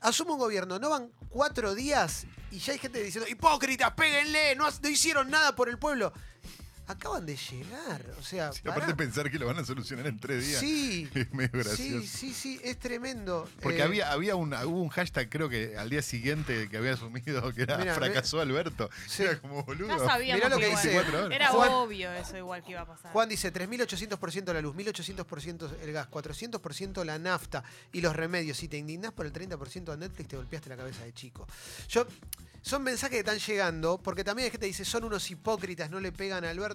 [SPEAKER 1] Asume un gobierno, no van cuatro días y ya hay gente diciendo, hipócritas, péguenle, no, no hicieron nada por el pueblo. Acaban de llegar, o sea,
[SPEAKER 4] Sí, aparte pensar que lo van a solucionar en tres días.
[SPEAKER 1] sí,
[SPEAKER 4] Es medio
[SPEAKER 1] sí,
[SPEAKER 4] gracioso.
[SPEAKER 1] sí, sí, es tremendo.
[SPEAKER 4] Porque
[SPEAKER 1] Eh,
[SPEAKER 4] había, había un, hubo un hashtag, creo que al día siguiente que había asumido que era fracasó Alberto.
[SPEAKER 1] Sí.
[SPEAKER 4] Era como boludo.
[SPEAKER 5] Ya sabíamos
[SPEAKER 1] lo
[SPEAKER 5] que igual-
[SPEAKER 1] dice
[SPEAKER 4] 24 horas.
[SPEAKER 5] Era
[SPEAKER 1] Juan-
[SPEAKER 5] obvio eso igual que iba a pasar.
[SPEAKER 1] Juan dice 3.800% la luz, 1.800% el gas, 400% la nafta y los remedios. Si te indignás por el 30% de Netflix, te golpeaste la cabeza de chico. Yo, son mensajes que están llegando, porque también hay gente que dice, son unos hipócritas, no le pegan a Alberto.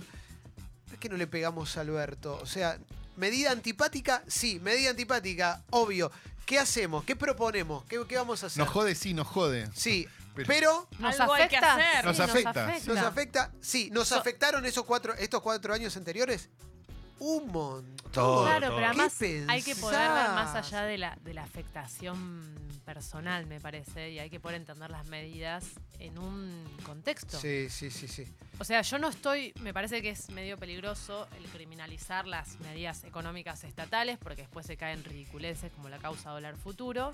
[SPEAKER 1] Es que no le pegamos a Alberto. O sea, medida antipática, sí, medida antipática, obvio. ¿Qué hacemos? ¿Qué proponemos? ¿Qué, qué vamos a hacer?
[SPEAKER 4] Nos jode, sí, nos jode.
[SPEAKER 1] Sí,
[SPEAKER 4] Pero-
[SPEAKER 2] ¿Nos
[SPEAKER 5] Algo hay que
[SPEAKER 2] afecta?
[SPEAKER 5] hacer.
[SPEAKER 4] Nos
[SPEAKER 2] Sí,
[SPEAKER 4] afecta.
[SPEAKER 1] ¿nos afecta? Sí, ¿nos
[SPEAKER 2] So-
[SPEAKER 1] afectaron esos cuatro, estos cuatro años anteriores? Un montón.
[SPEAKER 3] Todo,
[SPEAKER 2] Claro, pero además
[SPEAKER 1] ¿Qué
[SPEAKER 2] hay que poder ver más allá de la, de la afectación personal, me parece, y hay que poder entender las medidas en un contexto.
[SPEAKER 1] Sí, sí, sí, sí.
[SPEAKER 2] O sea, yo no estoy, me parece que es medio peligroso el criminalizar las medidas económicas estatales, porque después se caen ridiculeces como la causa dólar futuro.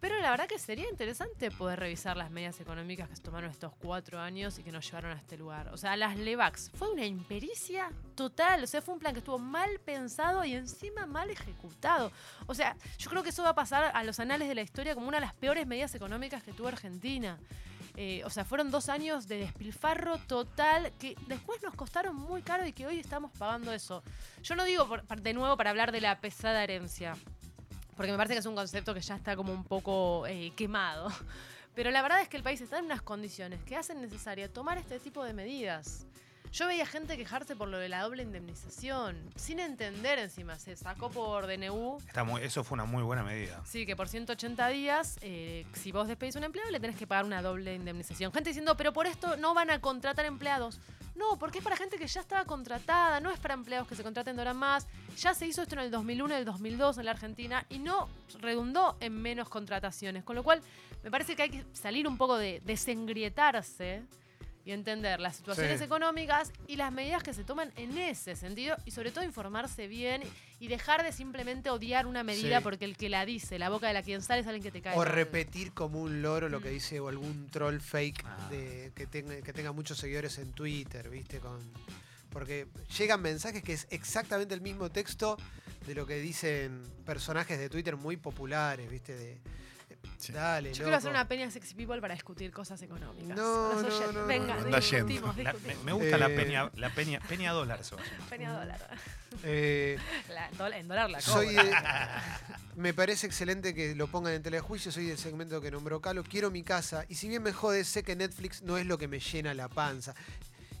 [SPEAKER 2] Pero la verdad que sería interesante poder revisar las medidas económicas que se tomaron estos cuatro años y que nos llevaron a este lugar. O sea, las LEVAX fue una impericia total. O sea, fue un plan que estuvo mal pensado y encima mal ejecutado. O sea, yo creo que eso va a pasar a los anales de la historia como una de las peores medidas económicas que tuvo Argentina. Eh, o sea, fueron dos años de despilfarro total que después nos costaron muy caro y que hoy estamos pagando eso. Yo no digo por- de nuevo para hablar de la pesada herencia, porque me parece que es un concepto que ya está como un poco eh, quemado. Pero la verdad es que el país está en unas condiciones que hacen necesaria tomar este tipo de medidas. Yo veía gente quejarse por lo de la doble indemnización, sin entender encima, se sacó por DNU
[SPEAKER 3] Está muy- eso fue una muy buena medida.
[SPEAKER 2] Sí, que por 180 días, eh, si vos despedís un empleado, le tenés que pagar una doble indemnización. Gente diciendo, pero por esto no van a contratar empleados. No, porque es para gente que ya estaba contratada, no es para empleados que se contraten de ahora en más. Ya se hizo esto en el 2001 y el 2002 en la Argentina y no redundó en menos contrataciones. Con lo cual, me parece que hay que salir un poco de desengrietarse y entender las situaciones
[SPEAKER 1] Sí.
[SPEAKER 2] económicas y las medidas que se toman en ese sentido y sobre todo informarse bien y dejar de simplemente odiar una medida
[SPEAKER 1] Sí.
[SPEAKER 2] porque el que la dice, la boca de la quien sale es alguien que te cae.
[SPEAKER 1] O repetir como un loro lo que
[SPEAKER 2] Mm.
[SPEAKER 1] dice o algún troll fake
[SPEAKER 3] Ah.
[SPEAKER 1] de, que, tenga, que tenga muchos seguidores en Twitter, ¿viste? Con, porque llegan mensajes que es exactamente el mismo texto de lo que dicen personajes de Twitter muy populares, ¿viste? De,
[SPEAKER 4] Sí.
[SPEAKER 1] Dale,
[SPEAKER 2] Yo quiero hacer una peña sexy people para discutir cosas económicas.
[SPEAKER 1] No,
[SPEAKER 2] Los
[SPEAKER 1] no,
[SPEAKER 2] oyentes.
[SPEAKER 1] no, no,
[SPEAKER 2] Venga,
[SPEAKER 1] no.
[SPEAKER 4] Anda
[SPEAKER 2] discutimos,
[SPEAKER 4] yendo.
[SPEAKER 3] La- me,
[SPEAKER 2] discutimos.
[SPEAKER 3] me gusta la
[SPEAKER 1] Eh,
[SPEAKER 3] peña, la peña, peña dólar.
[SPEAKER 2] Peña dólar.
[SPEAKER 1] Eh,
[SPEAKER 2] La- dola- en dólar la
[SPEAKER 1] soy
[SPEAKER 2] cobra.
[SPEAKER 1] de- me parece excelente que lo pongan en telejuicio, soy del segmento que nombró Calo, quiero mi casa y si bien me jode, sé que Netflix no es lo que me llena la panza.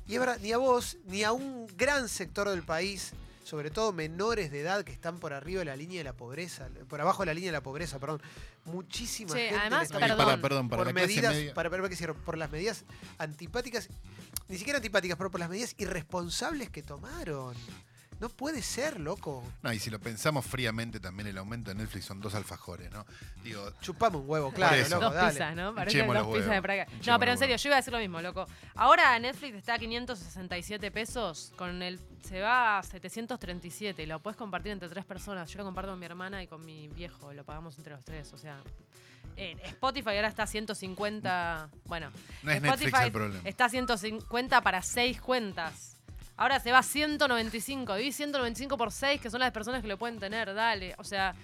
[SPEAKER 1] Y es verdad, ni a vos, ni a un gran sector del país, sobre todo menores de edad que están por arriba de la línea de la pobreza, por abajo de la línea de la pobreza, perdón, muchísima
[SPEAKER 2] Che,
[SPEAKER 1] gente
[SPEAKER 2] además,
[SPEAKER 1] le
[SPEAKER 2] perdón.
[SPEAKER 4] Para, perdón, para
[SPEAKER 1] por
[SPEAKER 4] la clase
[SPEAKER 1] medidas,
[SPEAKER 4] media.
[SPEAKER 1] para, para, que cierro, por las medidas antipáticas, ni siquiera antipáticas, pero por las medidas irresponsables que tomaron. No puede ser, loco.
[SPEAKER 4] No, y si lo pensamos fríamente, también el aumento de Netflix son dos alfajores, ¿no? Digo,
[SPEAKER 1] Chupame un huevo, claro,
[SPEAKER 4] eso.
[SPEAKER 1] loco,
[SPEAKER 2] Dos
[SPEAKER 1] dale.
[SPEAKER 2] pizzas, ¿no? Parecen dos
[SPEAKER 4] los
[SPEAKER 2] pizzas de
[SPEAKER 4] huevos,
[SPEAKER 2] Praga. No, pero en serio,
[SPEAKER 4] huevos.
[SPEAKER 2] yo iba a decir lo mismo, loco. Ahora Netflix está a 567 pesos, con el se va a 737 y lo puedes compartir entre tres personas. Yo lo comparto con mi hermana y con mi viejo, lo pagamos entre los tres, o sea... En Spotify ahora está a 150, bueno,
[SPEAKER 4] no es
[SPEAKER 2] Spotify
[SPEAKER 4] Netflix el problema.
[SPEAKER 2] está a 150 para 6 cuentas. Ahora se va a 195. Diví 195 por 6, que son las personas que lo pueden tener. Dale. O sea,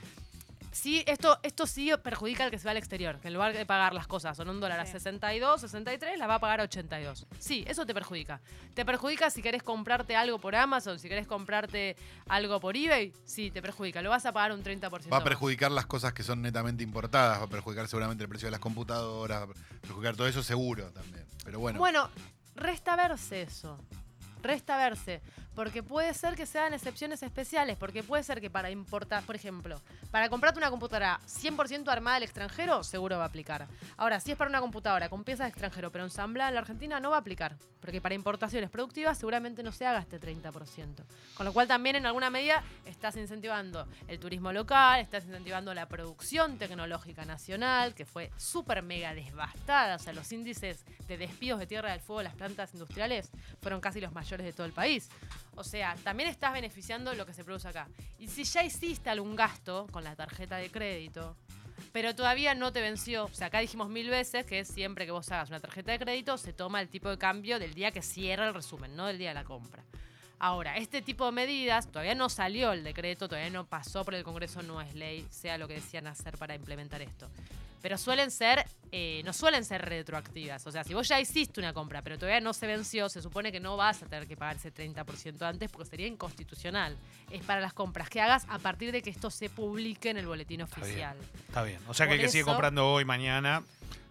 [SPEAKER 2] sí, esto, esto sí perjudica al que se va al exterior. Que en lugar de pagar las cosas son un dólar a
[SPEAKER 5] Sí.
[SPEAKER 2] 62, 63, las va a pagar a 82. Sí, eso te perjudica. Te perjudica si querés comprarte algo por Amazon, si querés comprarte algo por eBay. Sí, te perjudica. Lo vas a pagar un 30%.
[SPEAKER 4] Va a
[SPEAKER 2] más.
[SPEAKER 4] perjudicar las cosas que son netamente importadas, va a perjudicar seguramente el precio de las computadoras, va a perjudicar todo eso seguro también. Pero bueno,
[SPEAKER 2] Bueno, resta verse eso. Resta verse. Porque puede ser que sean excepciones especiales. Porque puede ser que para importar, por ejemplo, para comprarte una computadora 100% armada del extranjero, seguro va a aplicar. Ahora, si es para una computadora con piezas de extranjero, pero ensamblada en la Argentina, no va a aplicar. Porque para importaciones productivas seguramente no se haga este 30%. Con lo cual también en alguna medida estás incentivando el turismo local, estás incentivando la producción tecnológica nacional, que fue súper mega devastada. O sea, los índices de despidos de Tierra del Fuego de las plantas industriales fueron casi los mayores de todo el país. O sea, también estás beneficiando lo que se produce acá. Y si ya hiciste algún gasto con la tarjeta de crédito, pero todavía no te venció. O sea, acá dijimos mil veces que siempre que vos hagas una tarjeta de crédito se toma el tipo de cambio del día que cierra el resumen, no del día de la compra. Ahora, este tipo de medidas, todavía no salió el decreto, todavía no pasó por el Congreso, no es ley, sea lo que decían hacer para implementar esto. Pero suelen ser, eh, no suelen ser retroactivas. O sea, si vos ya hiciste una compra, pero todavía no se venció, se supone que no vas a tener que pagar ese 30% antes porque sería inconstitucional. Es para las compras que hagas a partir de que esto se publique en el boletín oficial.
[SPEAKER 3] Está bien. O sea que el que sigue comprando hoy, mañana,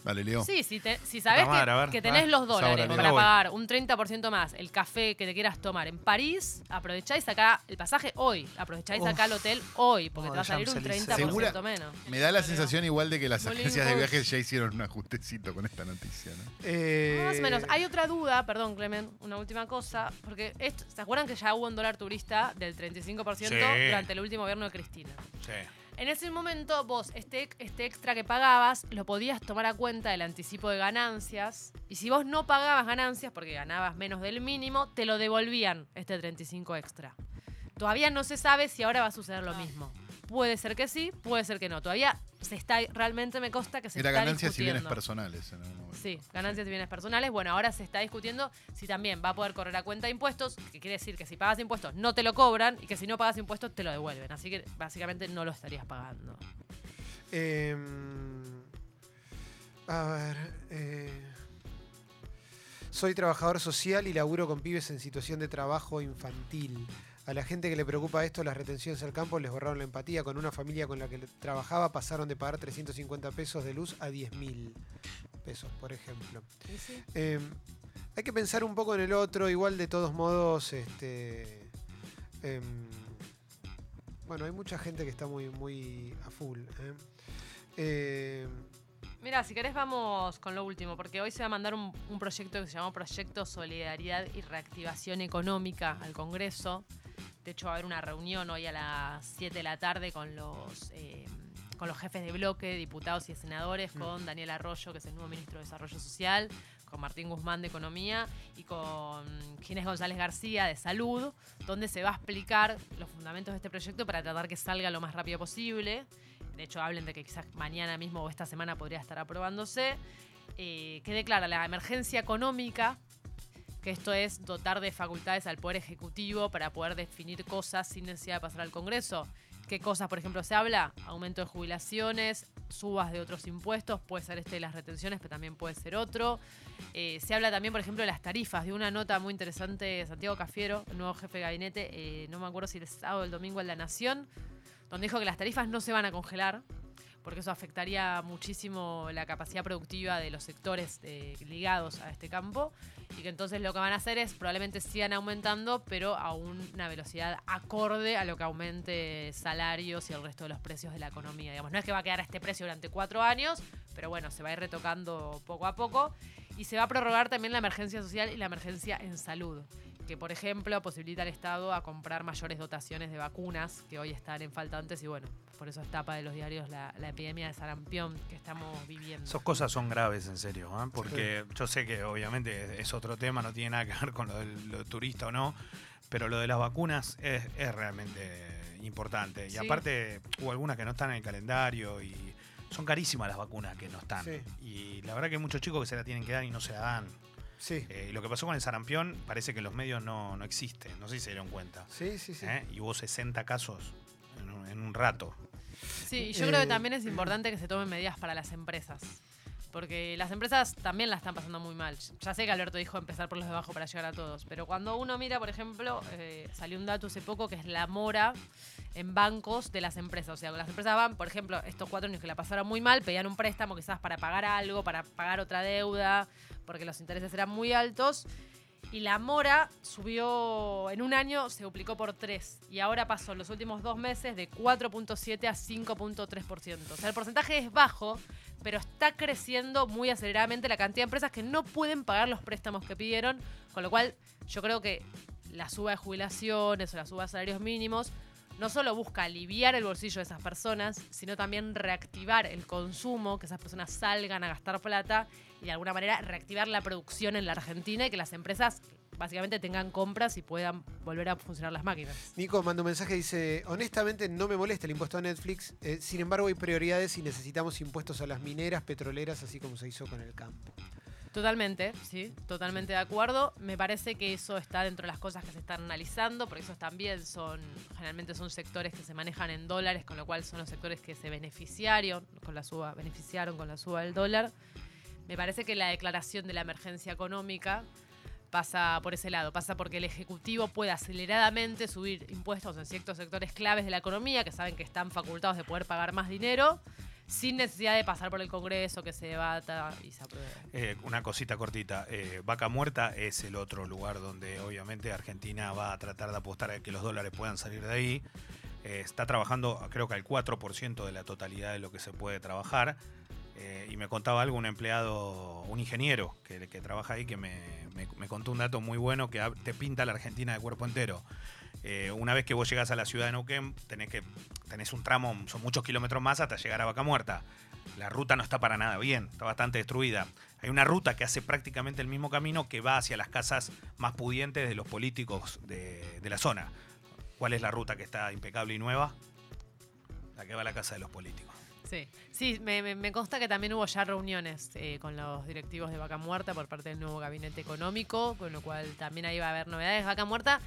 [SPEAKER 4] Dale, Leo.
[SPEAKER 2] Sí, si, te- si sabes que,
[SPEAKER 3] a ver,
[SPEAKER 2] que tenés
[SPEAKER 3] ah,
[SPEAKER 2] los dólares para pagar un 30% más el café que te quieras tomar en París, aprovechá y sacá el pasaje hoy. Aprovechá y
[SPEAKER 1] Uf.
[SPEAKER 2] sacá el hotel hoy, porque te va a salir un
[SPEAKER 1] Champs-Élysées.
[SPEAKER 2] 30%
[SPEAKER 4] Segura-
[SPEAKER 2] menos.
[SPEAKER 4] Me da la sensación igual de que las agencias de viajes ya hicieron un ajustecito con esta noticia, ¿no?
[SPEAKER 1] Eh,
[SPEAKER 2] Más o menos. Hay otra duda, perdón, Clemen, una última cosa, porque esto, ¿se acuerdan que ya hubo un dólar turista del 35%
[SPEAKER 3] Sí.
[SPEAKER 2] durante el último gobierno de Cristina?
[SPEAKER 3] Sí.
[SPEAKER 2] En ese momento vos este, este extra que pagabas lo podías tomar a cuenta del anticipo de ganancias y si vos no pagabas ganancias porque ganabas menos del mínimo, te lo devolvían este 35 extra. Todavía no se sabe si ahora va a suceder lo mismo. Puede ser que sí, puede ser que no. Todavía se está realmente me consta que se
[SPEAKER 4] Era
[SPEAKER 2] está
[SPEAKER 4] ganancias y bienes personales. en algún.
[SPEAKER 2] Sí, ganancias y bienes personales. Bueno, ahora se está discutiendo si también va a poder correr a cuenta de impuestos, que quiere decir que si pagas impuestos no te lo cobran y que si no pagas impuestos te lo devuelven. Así que básicamente no lo estarías pagando.
[SPEAKER 1] Em, a ver. eh, soy trabajador social y laburo con pibes en situación de trabajo infantil. A la gente que le preocupa esto, las retenciones al campo, les borraron la empatía. Con una familia con la que trabajaba pasaron de pagar 350 pesos de luz a 10 mil pesos, por ejemplo. Eh, hay que pensar un poco en el otro, igual de todos modos, este. em, bueno, hay mucha gente que está muy, muy a full. ¿eh? Eh,
[SPEAKER 2] Mira, si querés vamos con lo último, porque hoy se va a mandar un, un proyecto que se llama Proyecto Solidaridad y Reactivación Económica al Congreso. De hecho, va a haber una reunión hoy a las 7 de la tarde con los, eh, con los jefes de bloque, diputados y senadores, con Daniel Arroyo, que es el nuevo ministro de Desarrollo Social, con Martín Guzmán de Economía y con Ginés González García de Salud, donde se va a explicar los fundamentos de este proyecto para tratar que salga lo más rápido posible. De hecho, hablen de que quizás mañana mismo o esta semana podría estar aprobándose. Eh, que declara la emergencia económica, que esto es dotar de facultades al Poder Ejecutivo para poder definir cosas sin necesidad de pasar al Congreso. ¿Qué cosas, por ejemplo, se habla? Aumento de jubilaciones, subas de otros impuestos, puede ser este de las retenciones, pero también puede ser otro. Eh, se habla también, por ejemplo, de las tarifas, de una nota muy interesante de Santiago Cafiero, nuevo jefe de gabinete, eh, no me acuerdo si el sábado o el domingo en La Nación, donde dijo que las tarifas no se van a congelar, porque eso afectaría muchísimo la capacidad productiva de los sectores eh, ligados a este campo, y que entonces lo que van a hacer es probablemente sigan aumentando, pero a una velocidad acorde a lo que aumente salarios y el resto de los precios de la economía. Digamos, no es que va a quedar a este precio durante cuatro años, pero bueno, se va a ir retocando poco a poco. Y se va a prorrogar también la emergencia social y la emergencia en salud, que por ejemplo posibilita al Estado a comprar mayores dotaciones de vacunas que hoy están en falta antes y bueno, por eso es tapa de los diarios la, la epidemia de sarampión que estamos viviendo.
[SPEAKER 3] Esas cosas son graves, en serio, ¿eh? porque yo sé que obviamente es, es otro tema, no tiene nada que ver con lo del lo turista o no, pero lo de las vacunas es, es realmente importante. Y
[SPEAKER 2] Sí.
[SPEAKER 3] aparte, hubo algunas que no están en el calendario y son carísimas las vacunas que no están.
[SPEAKER 1] Sí.
[SPEAKER 3] Y la verdad que hay muchos chicos que se la tienen que dar y no se la dan.
[SPEAKER 1] Sí,
[SPEAKER 3] Eh, y lo que pasó con el sarampión, parece que en los medios no, no existe, no sé si se dieron cuenta.
[SPEAKER 1] sí, sí. sí.
[SPEAKER 3] ¿eh? Y hubo 60 casos en un, en un rato.
[SPEAKER 2] Sí, y yo creo
[SPEAKER 1] Eh,
[SPEAKER 2] que también es importante que se tomen medidas para las empresas. Porque las empresas también la están pasando muy mal. Ya sé que Alberto dijo empezar por los de abajo para llegar a todos. Pero cuando uno mira, por ejemplo, eh, salió un dato hace poco que es la mora en bancos de las empresas. O sea, las empresas van, por ejemplo, estos cuatro años que la pasaron muy mal, pedían un préstamo quizás para pagar algo, para pagar otra deuda, porque los intereses eran muy altos. Y la mora subió en un año, se duplicó por 3. Y ahora pasó en los últimos dos meses de 4.7 a 5.3%. O sea, el porcentaje es bajo, pero está creciendo muy aceleradamente la cantidad de empresas que no pueden pagar los préstamos que pidieron. Con lo cual, yo creo que la suba de jubilaciones o la suba de salarios mínimos no solo busca aliviar el bolsillo de esas personas, sino también reactivar el consumo, que esas personas salgan a gastar plata y de alguna manera reactivar la producción en la Argentina y que las empresas básicamente tengan compras y puedan volver a funcionar las máquinas.
[SPEAKER 1] Nico manda un mensaje dice, honestamente no me molesta el impuesto a Netflix, eh, sin embargo hay prioridades y necesitamos impuestos a las mineras, petroleras, así como se hizo con el campo.
[SPEAKER 2] Totalmente, sí, totalmente de acuerdo. Me parece que eso está dentro de las cosas que se están analizando, porque esos también son, generalmente son sectores que se manejan en dólares, con lo cual son los sectores que se beneficiaron con la suba, beneficiaron con la suba del dólar. Me parece que la declaración de la emergencia económica pasa por ese lado, pasa porque el Ejecutivo puede aceleradamente subir impuestos en ciertos sectores claves de la economía, que saben que están facultados de poder pagar más dinero, sin necesidad de pasar por el Congreso, que se debata y se apruebe.
[SPEAKER 3] Eh, una cosita cortita. Eh, Vaca Muerta es el otro lugar donde obviamente Argentina va a tratar de apostar a que los dólares puedan salir de ahí. Eh, está trabajando creo que al 4% de la totalidad de lo que se puede trabajar. Eh, y me contaba algo un empleado, un ingeniero que, trabaja ahí que me, me- contó un dato muy bueno que te pinta la Argentina de cuerpo entero. Eh, una vez que vos llegás a la ciudad de Neuquén, tenés, que, tenés un tramo, son muchos kilómetros más hasta llegar a Vaca Muerta. La ruta no está para nada bien, está bastante destruida. Hay una ruta que hace prácticamente el mismo camino que va hacia las casas más pudientes de los políticos de, de la zona. ¿Cuál es la ruta que está impecable y nueva? La que va a la casa de los políticos.
[SPEAKER 2] Sí, sí me, consta que también hubo ya reuniones eh, con los directivos de Vaca Muerta por parte del nuevo gabinete económico, con lo cual también ahí va a haber novedades. Vaca Muerta,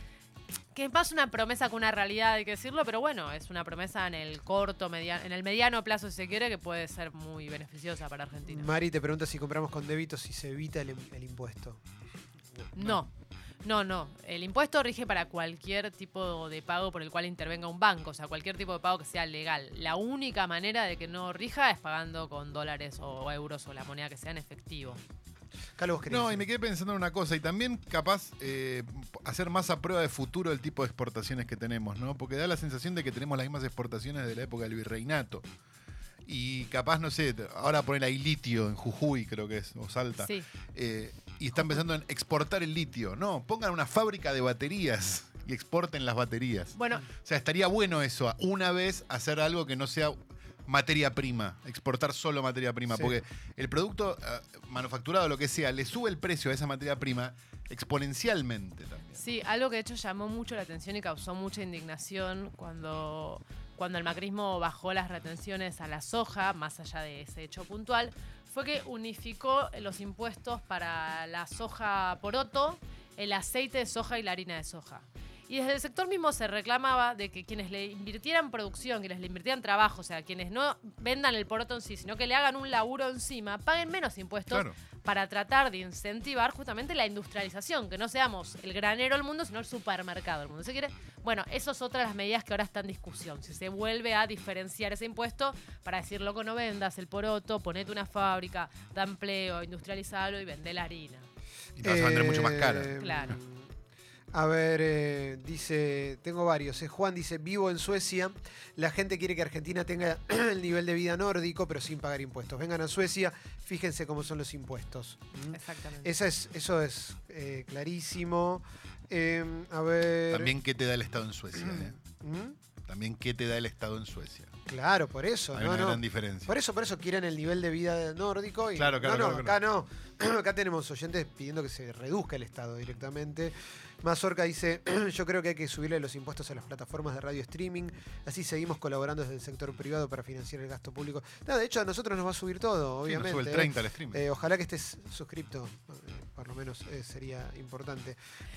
[SPEAKER 2] que es más una promesa que una realidad, hay que decirlo, pero bueno, es una promesa en el corto, media- en el mediano plazo, si se quiere, que puede ser muy beneficiosa para Argentina.
[SPEAKER 1] Mari te pregunta si compramos con débito si se evita el, el impuesto.
[SPEAKER 2] No, no, no. El impuesto rige para cualquier tipo de pago por el cual intervenga un banco, o sea, cualquier tipo de pago que sea legal. La única manera de que no rija es pagando con dólares o euros o la moneda que sea en efectivo.
[SPEAKER 1] Carlos, vos querés
[SPEAKER 4] No, y me quedé pensando en una cosa, y también capaz eh, hacer más a prueba de futuro el tipo de exportaciones que tenemos, ¿no? Porque da la sensación de que tenemos las mismas exportaciones de la época del virreinato. Y capaz, no sé, ahora poner ahí litio en Jujuy, creo que es, o Salta.
[SPEAKER 2] Sí.
[SPEAKER 4] Eh, y están pensando en exportar el litio. No, pongan una fábrica de baterías y exporten las baterías.
[SPEAKER 2] Bueno,
[SPEAKER 4] O sea, estaría bueno eso, una vez hacer algo que no sea materia prima, exportar solo materia prima,
[SPEAKER 1] Sí.
[SPEAKER 4] porque el producto eh, manufacturado, lo que sea, le sube el precio a esa materia prima exponencialmente también.
[SPEAKER 2] sí, algo que de hecho llamó mucho la atención y causó mucha indignación cuando, cuando el macrismo bajó las retenciones a la soja, más allá de ese hecho puntual, fue que unificó los impuestos para la soja poroto, el aceite de soja y la harina de soja. Y desde el sector mismo se reclamaba de que quienes le invirtieran producción, quienes le invirtieran trabajo, o sea, quienes no vendan el poroto en sí, sino que le hagan un laburo encima, paguen menos impuestos
[SPEAKER 4] Claro.
[SPEAKER 2] para tratar de incentivar justamente la industrialización, que no seamos el granero del mundo, sino el supermercado del mundo. ¿Se quiere? Bueno, esas son otras de las medidas que ahora están en discusión. Si se vuelve a diferenciar ese impuesto para decir, loco, no vendas el poroto, ponete una fábrica, da empleo, industrializalo y vende la harina.
[SPEAKER 4] Y te vas a vender mucho más cara.
[SPEAKER 2] Claro.
[SPEAKER 1] A ver, eh, dice, tengo varios. eh. Juan dice, vivo en Suecia. La gente quiere que Argentina tenga el nivel de vida nórdico, pero sin pagar impuestos. Vengan a Suecia, fíjense cómo son los impuestos. ¿Mm?
[SPEAKER 2] Exactamente.
[SPEAKER 1] Esa es, eso es eh, clarísimo. Eh, a ver.
[SPEAKER 4] También qué te da el Estado en Suecia. ¿eh?
[SPEAKER 1] ¿Mm?
[SPEAKER 4] También qué te da el Estado en Suecia.
[SPEAKER 1] Claro, por eso.
[SPEAKER 4] Hay
[SPEAKER 1] no,
[SPEAKER 4] una
[SPEAKER 1] no.
[SPEAKER 4] gran diferencia.
[SPEAKER 1] Por eso, por eso quieren el nivel de vida nórdico. Y,
[SPEAKER 4] Claro, claro,
[SPEAKER 1] no, no,
[SPEAKER 4] claro,
[SPEAKER 1] acá no. acá tenemos oyentes pidiendo que se reduzca el Estado directamente. Mazorca dice, yo creo que hay que subirle los impuestos a las plataformas de radio streaming, así seguimos colaborando desde el sector privado para financiar el gasto público. No, de hecho a nosotros nos va a subir todo,
[SPEAKER 4] Sí, nos
[SPEAKER 1] obviamente.
[SPEAKER 4] sube el
[SPEAKER 1] ¿eh?
[SPEAKER 4] 30 al streaming.
[SPEAKER 1] Eh, ojalá que estés suscripto, eh, por lo menos eh, sería importante.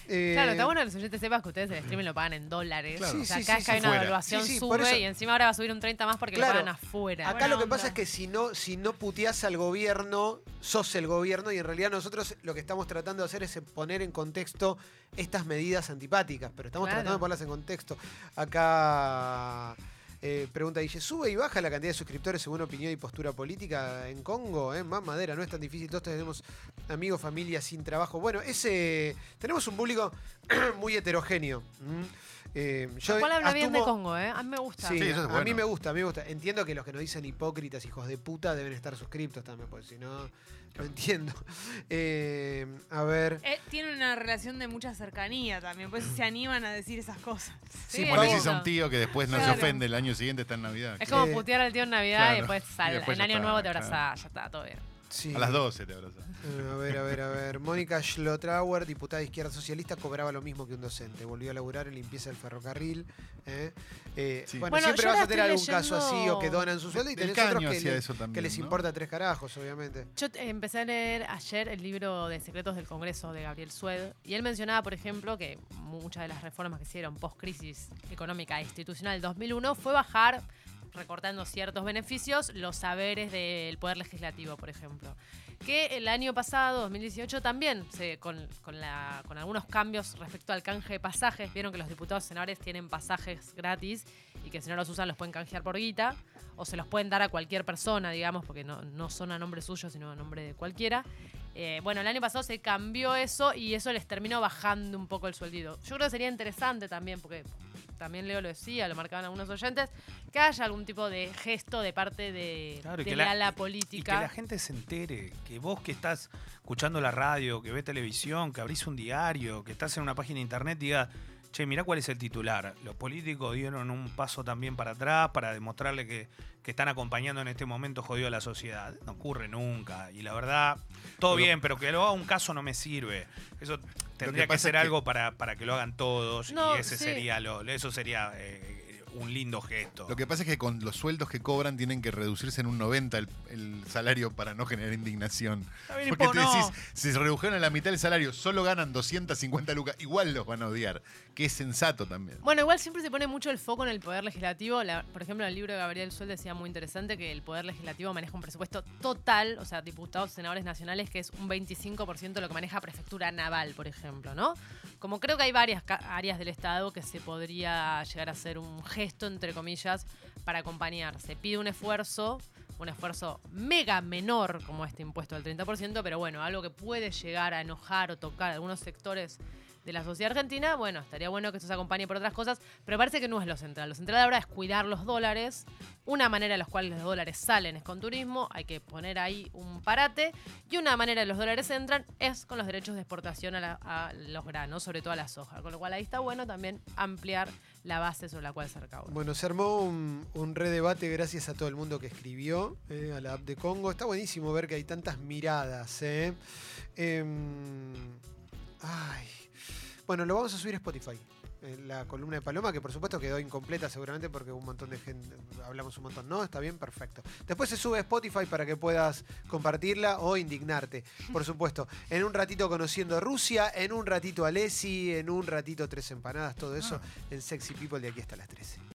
[SPEAKER 1] Eh,
[SPEAKER 2] Claro, está bueno que los oyentes sepas que ustedes el streaming lo pagan en dólares.
[SPEAKER 4] Claro.
[SPEAKER 2] o sea,
[SPEAKER 1] Sí, sí,
[SPEAKER 2] acá
[SPEAKER 1] sí,
[SPEAKER 2] es que hay
[SPEAKER 4] sí,
[SPEAKER 2] una
[SPEAKER 4] fuera.
[SPEAKER 2] evaluación
[SPEAKER 1] Sí, sí, por
[SPEAKER 2] sube
[SPEAKER 1] eso-
[SPEAKER 2] y encima ahora va a subir un 30 más porque
[SPEAKER 1] Claro.
[SPEAKER 2] lo pagan afuera.
[SPEAKER 1] Acá lo que pasa es que si no, si no puteás al gobierno, sos el gobierno y en realidad nosotros lo que estamos tratando de hacer es poner en contexto estas medidas antipáticas, pero estamos
[SPEAKER 2] Claro.
[SPEAKER 1] tratando de ponerlas en contexto. Acá eh, pregunta dice, ¿sube y baja la cantidad de suscriptores según opinión y postura política en Congo? Eh? Más madera, no es tan difícil, todos tenemos amigos, familia sin trabajo. Bueno, ese tenemos un público muy heterogéneo. ¿m? Eh, yo
[SPEAKER 2] cual habla bien de Congo, ¿eh? A mí me gusta.
[SPEAKER 1] Sí,
[SPEAKER 4] Sí, eso es
[SPEAKER 1] a mí me gusta, a mí me gusta. Entiendo que los que nos dicen hipócritas, hijos de puta, deben estar suscriptos también, porque si no, no entiendo. Eh, a ver.
[SPEAKER 5] Eh, tiene una relación de mucha cercanía también, por eso se animan a decir esas cosas.
[SPEAKER 1] Sí,
[SPEAKER 2] es
[SPEAKER 4] Por ahí a un tío que después no se ofende, el año siguiente está en Navidad.
[SPEAKER 2] Es como putear al tío en Navidad
[SPEAKER 4] claro.
[SPEAKER 2] y después, al,
[SPEAKER 4] Y después
[SPEAKER 2] en Año
[SPEAKER 4] está,
[SPEAKER 2] Nuevo te
[SPEAKER 4] claro.
[SPEAKER 2] abrazás, ya está, todo bien.
[SPEAKER 1] Sí.
[SPEAKER 4] A las 12 te abrazas.
[SPEAKER 1] Eh, a ver, a ver, a ver. Mónica Schlotrauer, diputada de izquierda socialista, cobraba lo mismo que un docente. Volvió a laburar en limpieza del ferrocarril. ¿eh? Eh,
[SPEAKER 4] Sí.
[SPEAKER 1] Bueno,
[SPEAKER 2] Bueno,
[SPEAKER 1] siempre vas a tener algún caso así o que donan su sueldo y tenés otros que,
[SPEAKER 4] hacía
[SPEAKER 1] le-
[SPEAKER 4] eso también,
[SPEAKER 1] que les
[SPEAKER 4] ¿no?
[SPEAKER 1] importa tres carajos, obviamente.
[SPEAKER 2] Yo empecé a leer ayer el libro de Secretos del Congreso de Gabriel Sued y él mencionaba, por ejemplo, que muchas de las reformas que hicieron post-crisis económica e institucional del 2001 fue bajar recortando ciertos beneficios los saberes del Poder Legislativo, por ejemplo. Que el año pasado, 2018, también, con, con algunos cambios respecto al canje de pasajes, vieron que los diputados senadores tienen pasajes gratis y que si no los usan los pueden canjear por guita o se los pueden dar a cualquier persona, digamos, porque no, no son a nombre suyo, sino a nombre de cualquiera. Eh, bueno, el año pasado se cambió eso y eso les terminó bajando un poco el sueldito. Yo creo que sería interesante también, porque también Leo lo decía, lo marcaban algunos oyentes, que haya algún tipo de gesto de parte de,
[SPEAKER 3] Claro,
[SPEAKER 2] de la,
[SPEAKER 3] Y que
[SPEAKER 2] política.
[SPEAKER 3] la gente se entere, que vos que estás escuchando la radio, que ves televisión, que abrís un diario, que estás en una página de internet, diga, che, mirá cuál es el titular. Los políticos dieron un paso también para atrás para demostrarle que, que están acompañando en este momento jodido a la sociedad. No ocurre nunca. Y la verdad, todo
[SPEAKER 4] Pero-
[SPEAKER 3] bien, pero que lo haga un caso no me sirve. Eso tendría que,
[SPEAKER 4] pasa
[SPEAKER 3] ser
[SPEAKER 4] que-
[SPEAKER 3] algo para, para que lo hagan todos.
[SPEAKER 2] No,
[SPEAKER 3] y ese
[SPEAKER 2] sí.
[SPEAKER 3] sería lo, eso sería eh, un lindo gesto.
[SPEAKER 4] Lo que pasa es que con los sueldos que cobran tienen que reducirse en un 90 el, el salario para no generar indignación.
[SPEAKER 3] Bien,
[SPEAKER 4] Porque
[SPEAKER 3] po,
[SPEAKER 4] te
[SPEAKER 3] no.
[SPEAKER 4] decís, si se redujeron a la mitad el salario, solo ganan 250 lucas, igual los van a odiar. Que es sensato también.
[SPEAKER 2] Bueno, igual siempre se pone mucho el foco en el poder legislativo. La- por ejemplo, en el libro de Gabriel Suel decía muy interesante que el poder legislativo maneja un presupuesto total, o sea, diputados, senadores nacionales, que es un 25% de lo que maneja prefectura naval, por ejemplo, ¿no? Como creo que hay varias áreas del Estado que se podría llegar a hacer un gesto, entre comillas, para acompañar. Se pide un esfuerzo, un esfuerzo mega menor como este impuesto del 30%, pero bueno, algo que puede llegar a enojar o tocar algunos sectores de la sociedad argentina, bueno, estaría bueno que esto se acompañe por otras cosas, pero parece que no es lo central. Lo central ahora es cuidar los dólares. Una manera de los cuales los dólares salen es con turismo, hay que poner ahí un parate. Y una manera de los dólares entran es con los derechos de exportación a, la- a los granos, sobre todo a la soja. Con lo cual ahí está bueno también ampliar la base sobre la cual se recauda.
[SPEAKER 1] Bueno, se armó un, un redebate gracias a todo el mundo que escribió eh, a la app de Congo. Está buenísimo ver que hay tantas miradas. ¿eh? Em, ay. Bueno, lo vamos a subir a Spotify. eh, La columna de Paloma, que por supuesto quedó incompleta seguramente porque un montón de gente, hablamos un montón, ¿no? Está bien, perfecto. Después se sube a Spotify para que puedas compartirla o indignarte, por supuesto. En un ratito conociendo Rusia, en un ratito Alessi, en un ratito Tres Empanadas, todo eso en Sexy People de aquí hasta las 13.